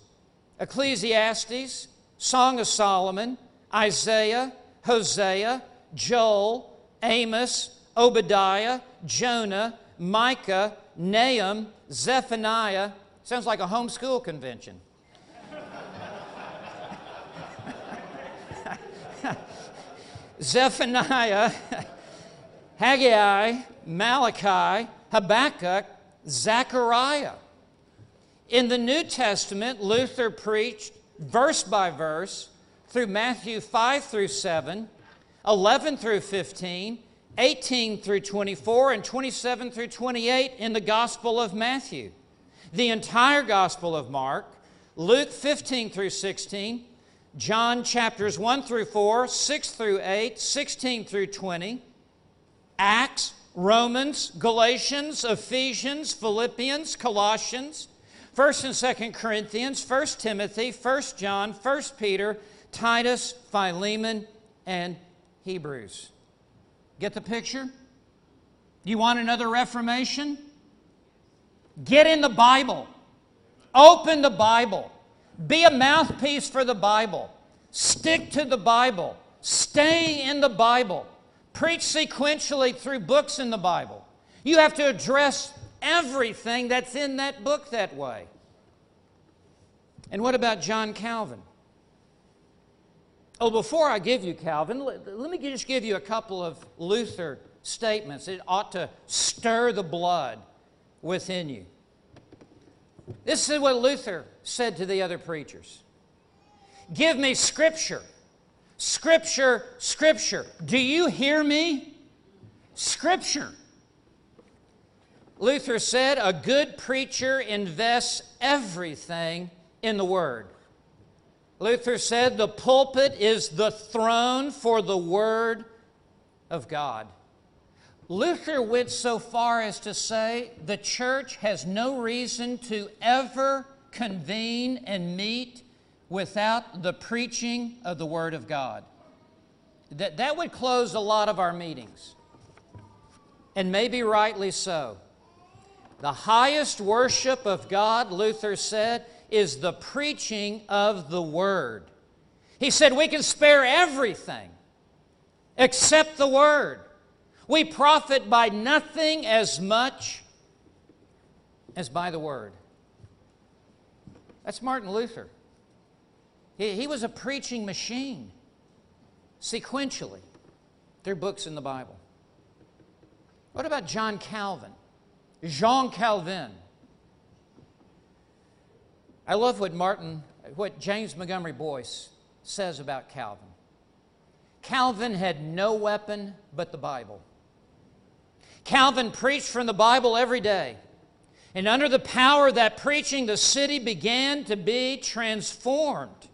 Ecclesiastes, Song of Solomon, Isaiah, Hosea, Joel, Amos, Obadiah, Jonah, Micah, Nahum, Zephaniah. Sounds like a homeschool convention. Zephaniah, <laughs> Haggai, Malachi, Habakkuk, Zechariah. In the New Testament, Luther preached verse by verse through Matthew 5 through 7, 11 through 15, 18 through 24, and 27 through 28 in the Gospel of Matthew. The entire Gospel of Mark, Luke 15 through 16, John chapters 1 through 4, 6 through 8, 16 through 20, Acts, Romans, Galatians, Ephesians, Philippians, Colossians, 1st and 2nd Corinthians, 1st Timothy, 1st John, 1st Peter, Titus, Philemon, and Hebrews. Get the picture? You want another reformation? Get in the Bible. Open the Bible. Be a mouthpiece for the Bible. Stick to the Bible. Stay in the Bible. Preach sequentially through books in the Bible. You have to address everything that's in that book that way. And what about John Calvin? Oh, before I give you Calvin, let, let me just give you a couple of Luther statements. It ought to stir the blood within you. This is what Luther said to the other preachers Give me Scripture. Scripture, Scripture. Do you hear me? Scripture. Luther said, A good preacher invests everything in the Word. Luther said, The pulpit is the throne for the Word of God. Luther went so far as to say the church has no reason to ever convene and meet without the preaching of the Word of God. That, that would close a lot of our meetings, and maybe rightly so. The highest worship of God, Luther said, is the preaching of the Word. He said we can spare everything except the Word. We profit by nothing as much as by the Word. That's Martin Luther. He, he was a preaching machine sequentially through books in the Bible. What about John Calvin? Jean Calvin. I love what Martin, what James Montgomery Boice says about Calvin. Calvin had no weapon but the Bible. Calvin preached from the Bible every day. And under the power of that preaching, the city began to be transformed.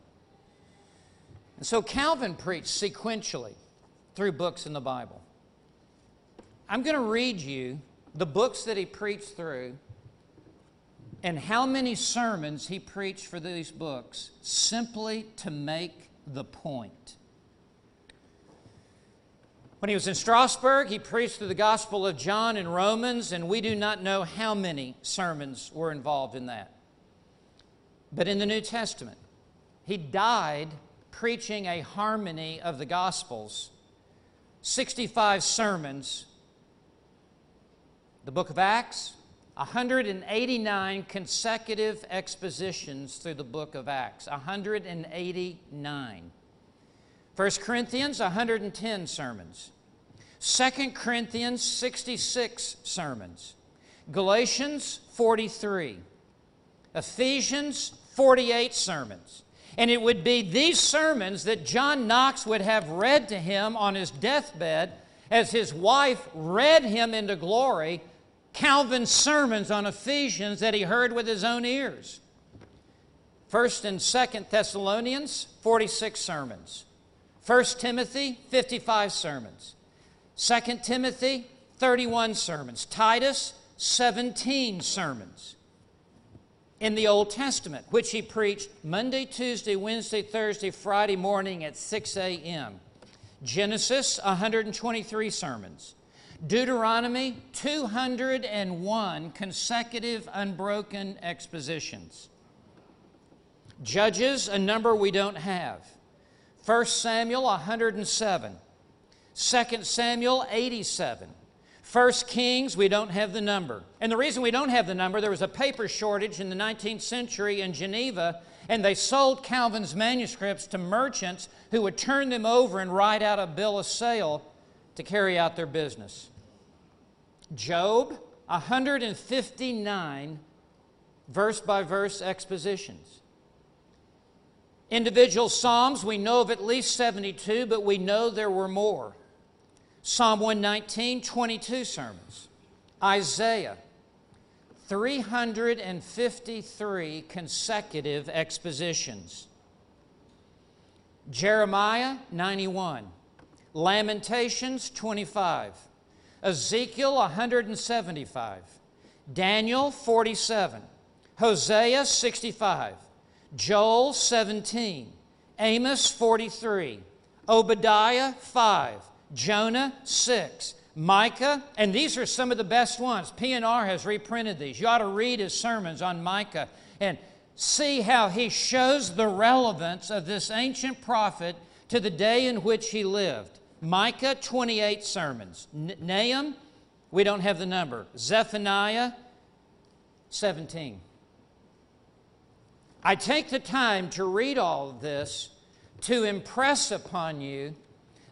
And so Calvin preached sequentially through books in the Bible. I'm going to read you the books that he preached through and how many sermons he preached for these books simply to make the point. When he was in Strasbourg, he preached through the Gospel of John and Romans, and we do not know how many sermons were involved in that. But in the New Testament, he died preaching a harmony of the Gospels, 65 sermons, the book of Acts, 189 consecutive expositions through the book of Acts. 189. 1 Corinthians, 110 sermons. 2 Corinthians, 66 sermons. Galatians, 43. Ephesians, 48 sermons. And it would be these sermons that John Knox would have read to him on his deathbed as his wife read him into glory Calvin's sermons on Ephesians that he heard with his own ears. First and Second Thessalonians, 46 sermons. First Timothy, 55 sermons. 2 Timothy, 31 sermons. Titus, 17 sermons in the Old Testament, which he preached Monday, Tuesday, Wednesday, Thursday, Friday morning at 6 a.m. Genesis, 123 sermons. Deuteronomy, 201 consecutive unbroken expositions. Judges, a number we don't have. 1 Samuel 107, 2 Samuel 87. 1 Kings, we don't have the number. And the reason we don't have the number, there was a paper shortage in the 19th century in Geneva, and they sold Calvin's manuscripts to merchants who would turn them over and write out a bill of sale to carry out their business. Job, 159 verse by verse expositions. Individual Psalms, we know of at least 72, but we know there were more. Psalm 119, 22 sermons. Isaiah, 353 consecutive expositions. Jeremiah, 91. Lamentations, 25. Ezekiel, 175. Daniel, 47. Hosea, 65. Joel 17, Amos 43, Obadiah 5, Jonah 6, Micah, and these are some of the best ones. P&R has reprinted these. You ought to read his sermons on Micah and see how he shows the relevance of this ancient prophet to the day in which he lived. Micah, 28 sermons. Nahum, we don't have the number. Zephaniah, 17. I take the time to read all this to impress upon you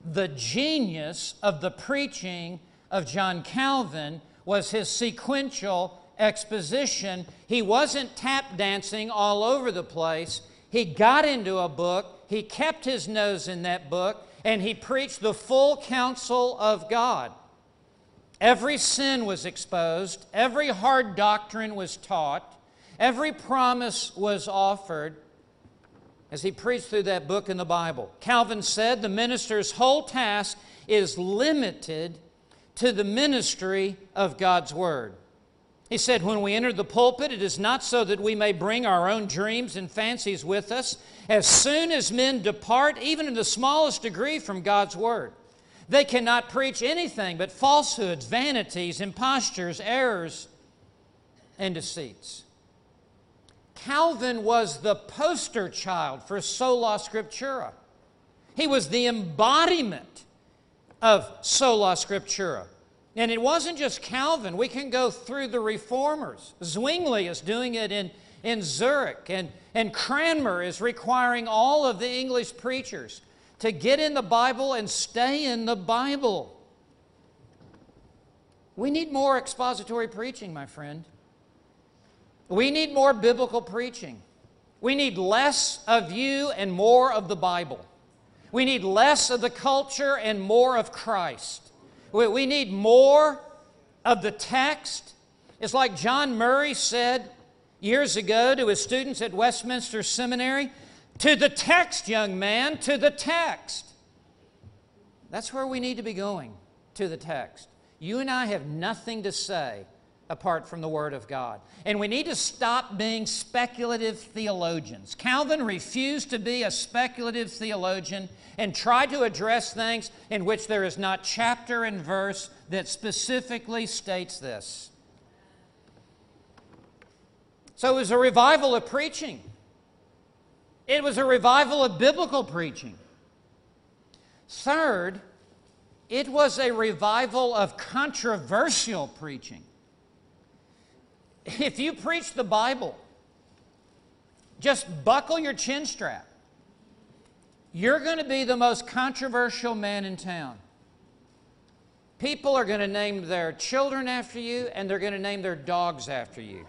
the genius of the preaching of John Calvin was his sequential exposition. He wasn't tap dancing all over the place. He got into a book, he kept his nose in that book, and he preached the full counsel of God. Every sin was exposed, every hard doctrine was taught, every promise was offered as he preached through that book in the Bible. Calvin said the minister's whole task is limited to the ministry of God's Word. He said, When we enter the pulpit, it is not so that we may bring our own dreams and fancies with us. As soon as men depart, even in the smallest degree, from God's Word, they cannot preach anything but falsehoods, vanities, impostures, errors, and deceits. Calvin was the poster child for sola scriptura. He was the embodiment of sola scriptura. And it wasn't just Calvin. We can go through the reformers. Zwingli is doing it in, in Zurich, and, and Cranmer is requiring all of the English preachers to get in the Bible and stay in the Bible. We need more expository preaching, my friend. We need more biblical preaching. We need less of you and more of the Bible. We need less of the culture and more of Christ. We need more of the text. It's like John Murray said years ago to his students at Westminster Seminary to the text, young man, to the text. That's where we need to be going, to the text. You and I have nothing to say apart from the Word of God. And we need to stop being speculative theologians. Calvin refused to be a speculative theologian and tried to address things in which there is not chapter and verse that specifically states this. So it was a revival of preaching. It was a revival of biblical preaching. Third, it was a revival of controversial preaching. If you preach the Bible, just buckle your chin strap. You're going to be the most controversial man in town. People are going to name their children after you, and they're going to name their dogs after you.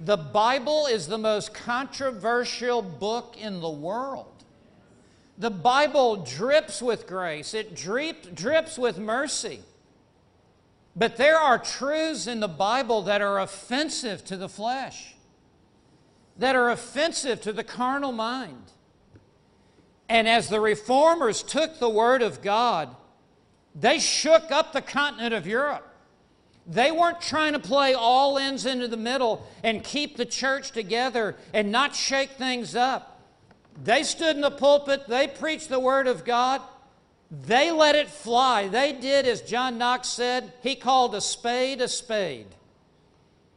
The Bible is the most controversial book in the world. The Bible drips with grace, it drip, drips with mercy. But there are truths in the Bible that are offensive to the flesh, that are offensive to the carnal mind. And as the reformers took the Word of God, they shook up the continent of Europe. They weren't trying to play all ends into the middle and keep the church together and not shake things up. They stood in the pulpit, they preached the Word of God, they let it fly. They did as John Knox said, he called a spade a spade.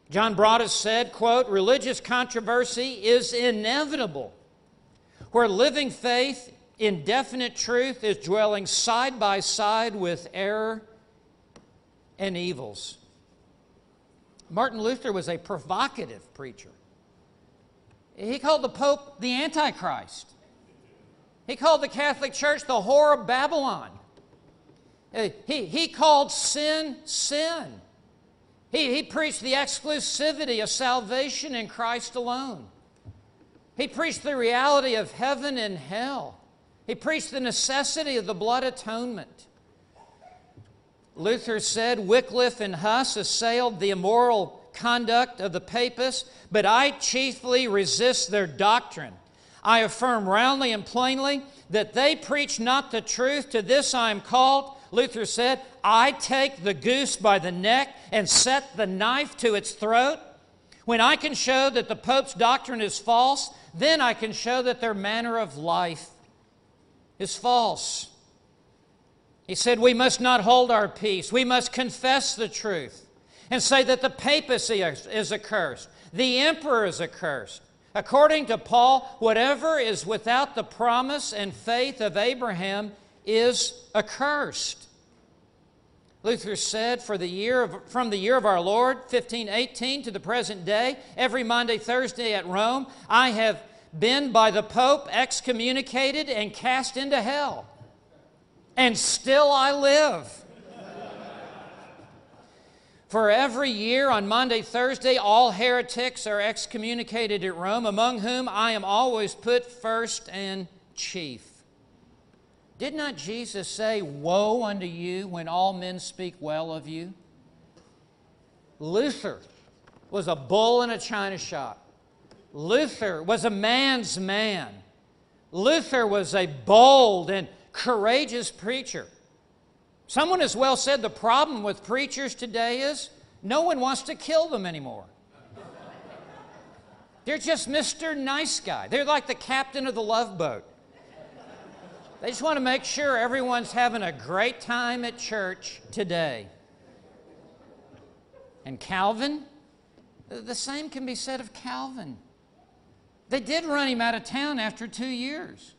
John Broadus said, quote, religious controversy is inevitable. Where living faith in definite truth is dwelling side by side with error and evils. Martin Luther was a provocative preacher. He called the Pope the Antichrist. He called the Catholic Church the whore of Babylon. Uh, he, he called sin, sin. He, he preached the exclusivity of salvation in Christ alone. He preached the reality of heaven and hell. He preached the necessity of the blood atonement. Luther said Wycliffe and Huss assailed the immoral conduct of the papists, but I chiefly resist their doctrine. I affirm roundly and plainly that they preach not the truth. To this I am called. Luther said, I take the goose by the neck and set the knife to its throat. When I can show that the Pope's doctrine is false, then I can show that their manner of life is false. He said, We must not hold our peace. We must confess the truth and say that the papacy is accursed, the emperor is accursed. According to Paul, whatever is without the promise and faith of Abraham is accursed. Luther said, For the year of, from the year of our Lord, 1518, to the present day, every Monday, Thursday at Rome, I have been by the Pope excommunicated and cast into hell. And still I live. For every year on Monday, Thursday, all heretics are excommunicated at Rome, among whom I am always put first and chief. Did not Jesus say, Woe unto you when all men speak well of you? Luther was a bull in a china shop. Luther was a man's man. Luther was a bold and courageous preacher. Someone has well said the problem with preachers today is no one wants to kill them anymore. They're just Mr. Nice Guy. They're like the captain of the love boat. They just want to make sure everyone's having a great time at church today. And Calvin, the same can be said of Calvin. They did run him out of town after two years.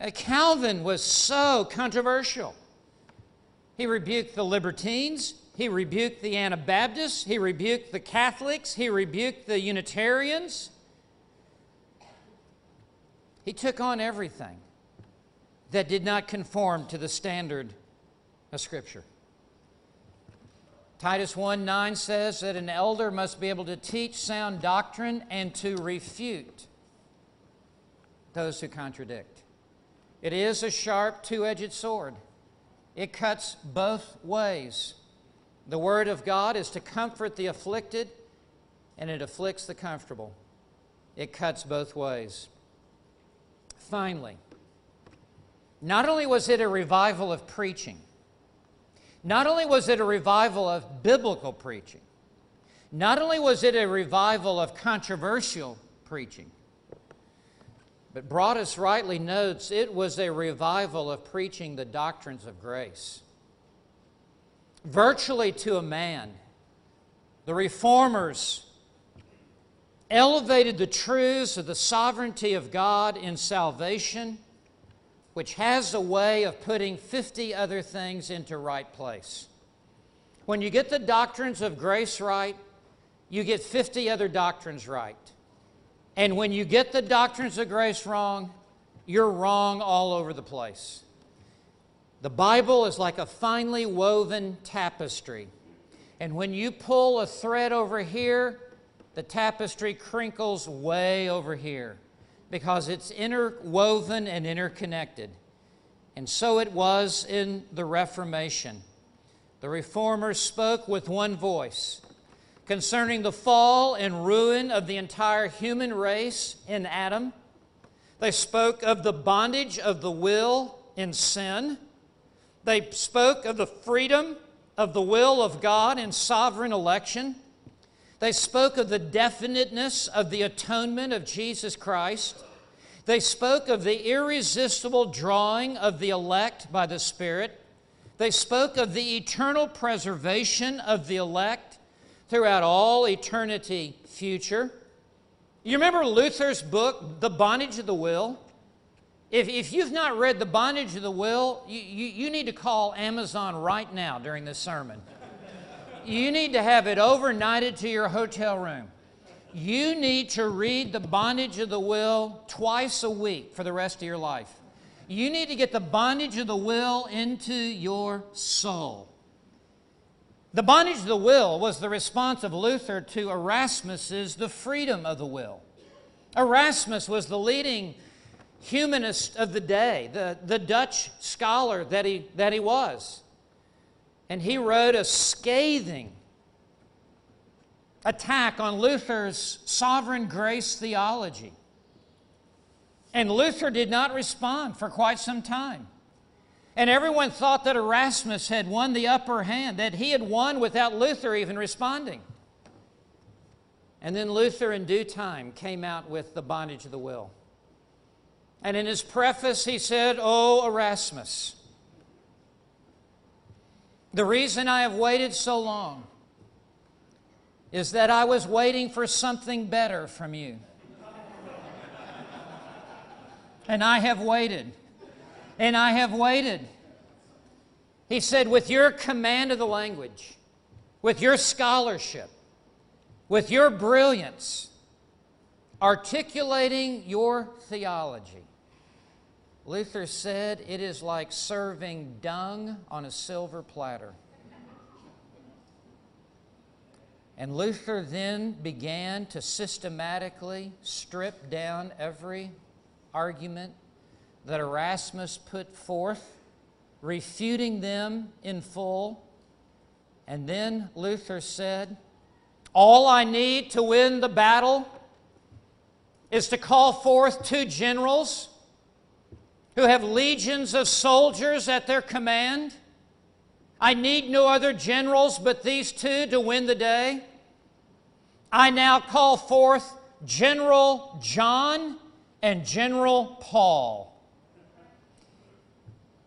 Uh, Calvin was so controversial. He rebuked the libertines, he rebuked the Anabaptists, he rebuked the Catholics, he rebuked the Unitarians. He took on everything that did not conform to the standard of Scripture. Titus 1 9 says that an elder must be able to teach sound doctrine and to refute those who contradict. It is a sharp two edged sword, it cuts both ways. The Word of God is to comfort the afflicted, and it afflicts the comfortable. It cuts both ways. Finally, not only was it a revival of preaching, not only was it a revival of biblical preaching, not only was it a revival of controversial preaching, but Broadus rightly notes it was a revival of preaching the doctrines of grace. Virtually to a man, the reformers elevated the truths of the sovereignty of God in salvation which has a way of putting 50 other things into right place. When you get the doctrines of grace right, you get 50 other doctrines right. And when you get the doctrines of grace wrong, you're wrong all over the place. The Bible is like a finely woven tapestry. And when you pull a thread over here, the tapestry crinkles way over here because it's interwoven and interconnected. And so it was in the Reformation. The Reformers spoke with one voice concerning the fall and ruin of the entire human race in Adam. They spoke of the bondage of the will in sin. They spoke of the freedom of the will of God in sovereign election. They spoke of the definiteness of the atonement of Jesus Christ. They spoke of the irresistible drawing of the elect by the Spirit. They spoke of the eternal preservation of the elect throughout all eternity future. You remember Luther's book, The Bondage of the Will? If, if you've not read The Bondage of the Will, you, you, you need to call Amazon right now during this sermon. you need to have it overnighted to your hotel room you need to read the bondage of the will twice a week for the rest of your life. You need to get the bondage of the will into your soul. The bondage of the will was the response of Luther to Erasmus's The Freedom of the Will. Erasmus was the leading humanist of the day, the, the Dutch scholar that he, that he was. And he wrote a scathing attack on Luther's sovereign grace theology. And Luther did not respond for quite some time. And everyone thought that Erasmus had won the upper hand, that he had won without Luther even responding. And then Luther, in due time, came out with the bondage of the will. And in his preface, he said, Oh, Erasmus, the reason I have waited so long is that I was waiting for something better from you. And I have waited. And I have waited. He said, with your command of the language, with your scholarship, with your brilliance, articulating your theology. Luther said it is like serving dung on a silver platter. And Luther then began to systematically strip down every argument that Erasmus put forth, refuting them in full. And then Luther said, All I need to win the battle is to call forth two generals who have legions of soldiers at their command I need no other generals but these two to win the day. I now call forth General John and General Paul.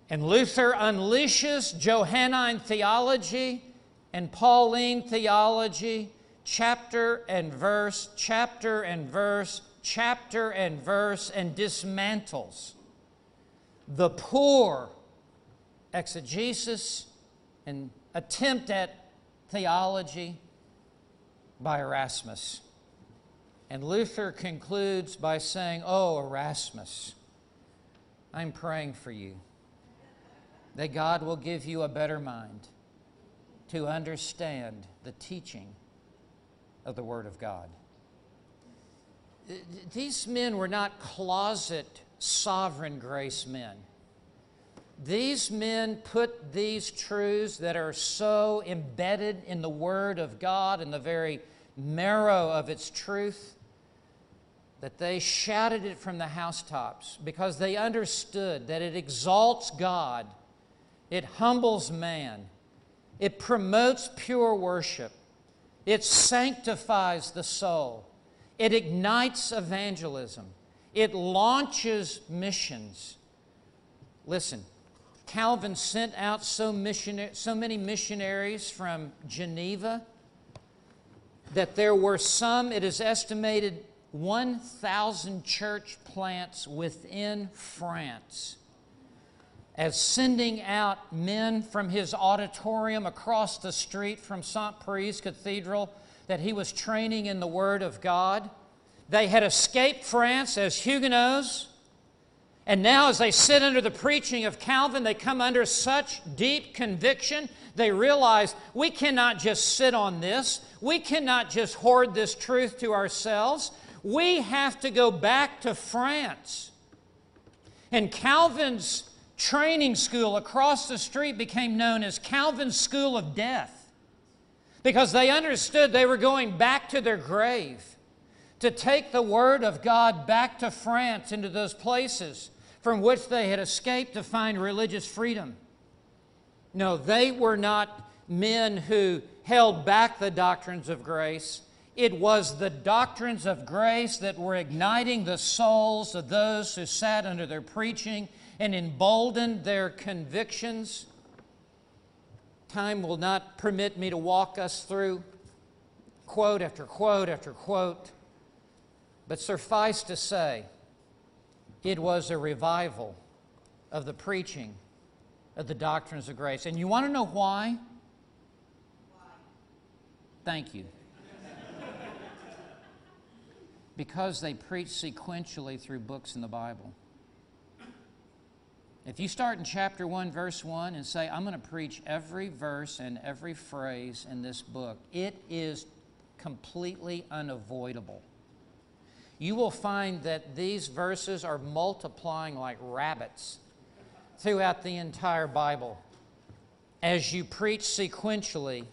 And Luther unleashes Johannine theology and Pauline theology, chapter and verse, chapter and verse, chapter and verse, and dismantles the poor exegesis and attempt at theology by Erasmus. And Luther concludes by saying, Oh, Erasmus, I'm praying for you that God will give you a better mind to understand the teaching of the Word of God. These men were not closet sovereign grace men. These men put these truths that are so embedded in the Word of God and the very marrow of its truth that they shouted it from the housetops because they understood that it exalts God, it humbles man, it promotes pure worship, it sanctifies the soul, it ignites evangelism, it launches missions. Listen, Calvin sent out so, so many missionaries from Geneva that there were some, it is estimated, 1,000 church plants within France. As sending out men from his auditorium across the street from. St. Pierre Cathedral that he was training in the Word of God. They had escaped France as Huguenots and now, as they sit under the preaching of Calvin, they come under such deep conviction, they realize we cannot just sit on this. We cannot just hoard this truth to ourselves. We have to go back to France. And Calvin's training school across the street became known as Calvin's School of Death because they understood they were going back to their grave to take the Word of God back to France into those places from which they had escaped to find religious freedom. No, they were not men who held back the doctrines of grace. It was the doctrines of grace that were igniting the souls of those who sat under their preaching and emboldened their convictions. Time will not permit me to walk us through quote after quote after quote, but suffice to say, it was a revival of the preaching of the doctrines of grace. And you want to know why? why? Thank you. because they preach sequentially through books in the Bible. If you start in chapter 1, verse 1, and say, I'm going to preach every verse and every phrase in this book, it is completely unavoidable you will find that these verses are multiplying like rabbits throughout the entire Bible as you preach sequentially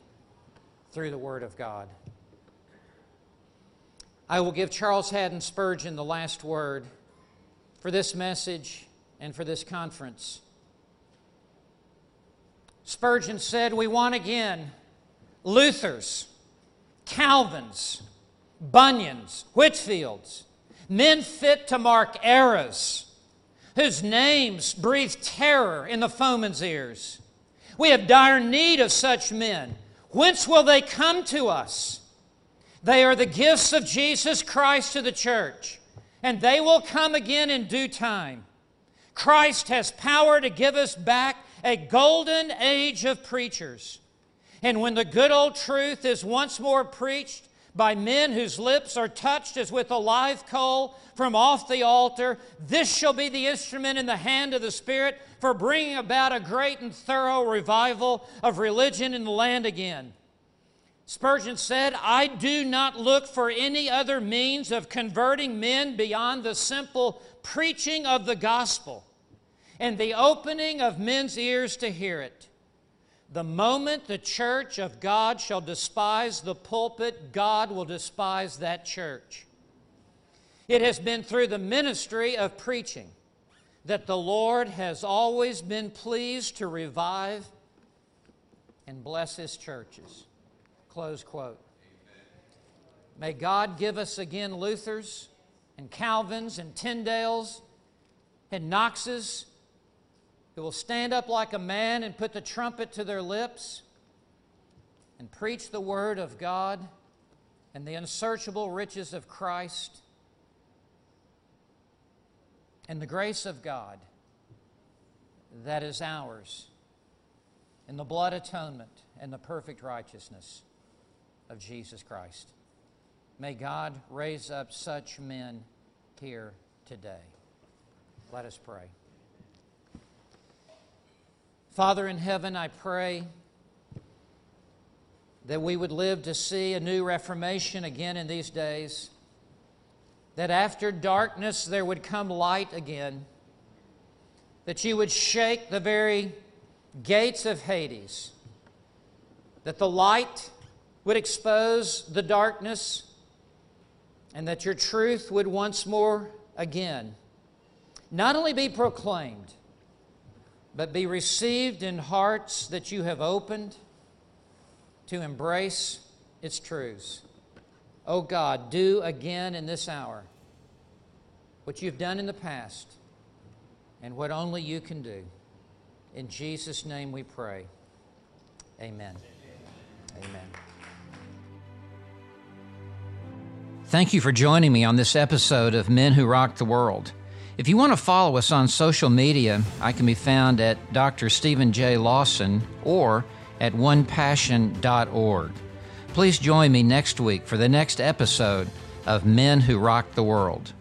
through the Word of God. I will give Charles Haddon Spurgeon the last word for this message and for this conference. Spurgeon said, We want again Luther's, Calvin's, Bunyans, Whitefields, men fit to mark eras, whose names breathe terror in the foeman's ears. We have dire need of such men. Whence will they come to us? They are the gifts of Jesus Christ to the church, and they will come again in due time. Christ has power to give us back a golden age of preachers. And when the good old truth is once more preached, by men whose lips are touched as with a live coal from off the altar. This shall be the instrument in the hand of the Spirit for bringing about a great and thorough revival of religion in the land again. Spurgeon said, I do not look for any other means of converting men beyond the simple preaching of the gospel and the opening of men's ears to hear it. The moment the church of God shall despise the pulpit, God will despise that church. It has been through the ministry of preaching that the Lord has always been pleased to revive and bless His churches. Close quote. May God give us again Luthers and Calvins and Tyndales and Knoxes who will stand up like a man and put the trumpet to their lips and preach the word of God and the unsearchable riches of Christ and the grace of God that is ours in the blood atonement and the perfect righteousness of Jesus Christ. May God raise up such men here today. Let us pray. Father in heaven, I pray that we would live to see a new reformation again in these days, that after darkness there would come light again, that you would shake the very gates of Hades, that the light would expose the darkness, and that your truth would once more again not only be proclaimed, but be received in hearts that you have opened to embrace its truths. Oh God, do again in this hour what you've done in the past and what only you can do. In Jesus' name we pray. Amen. Amen. Thank you for joining me on this episode of Men Who Rocked the World. If you want to follow us on social media, I can be found at Dr. Steven J. Lawson or at onepassion.org. Please join me next week for the next episode of Men Who Rocked the World.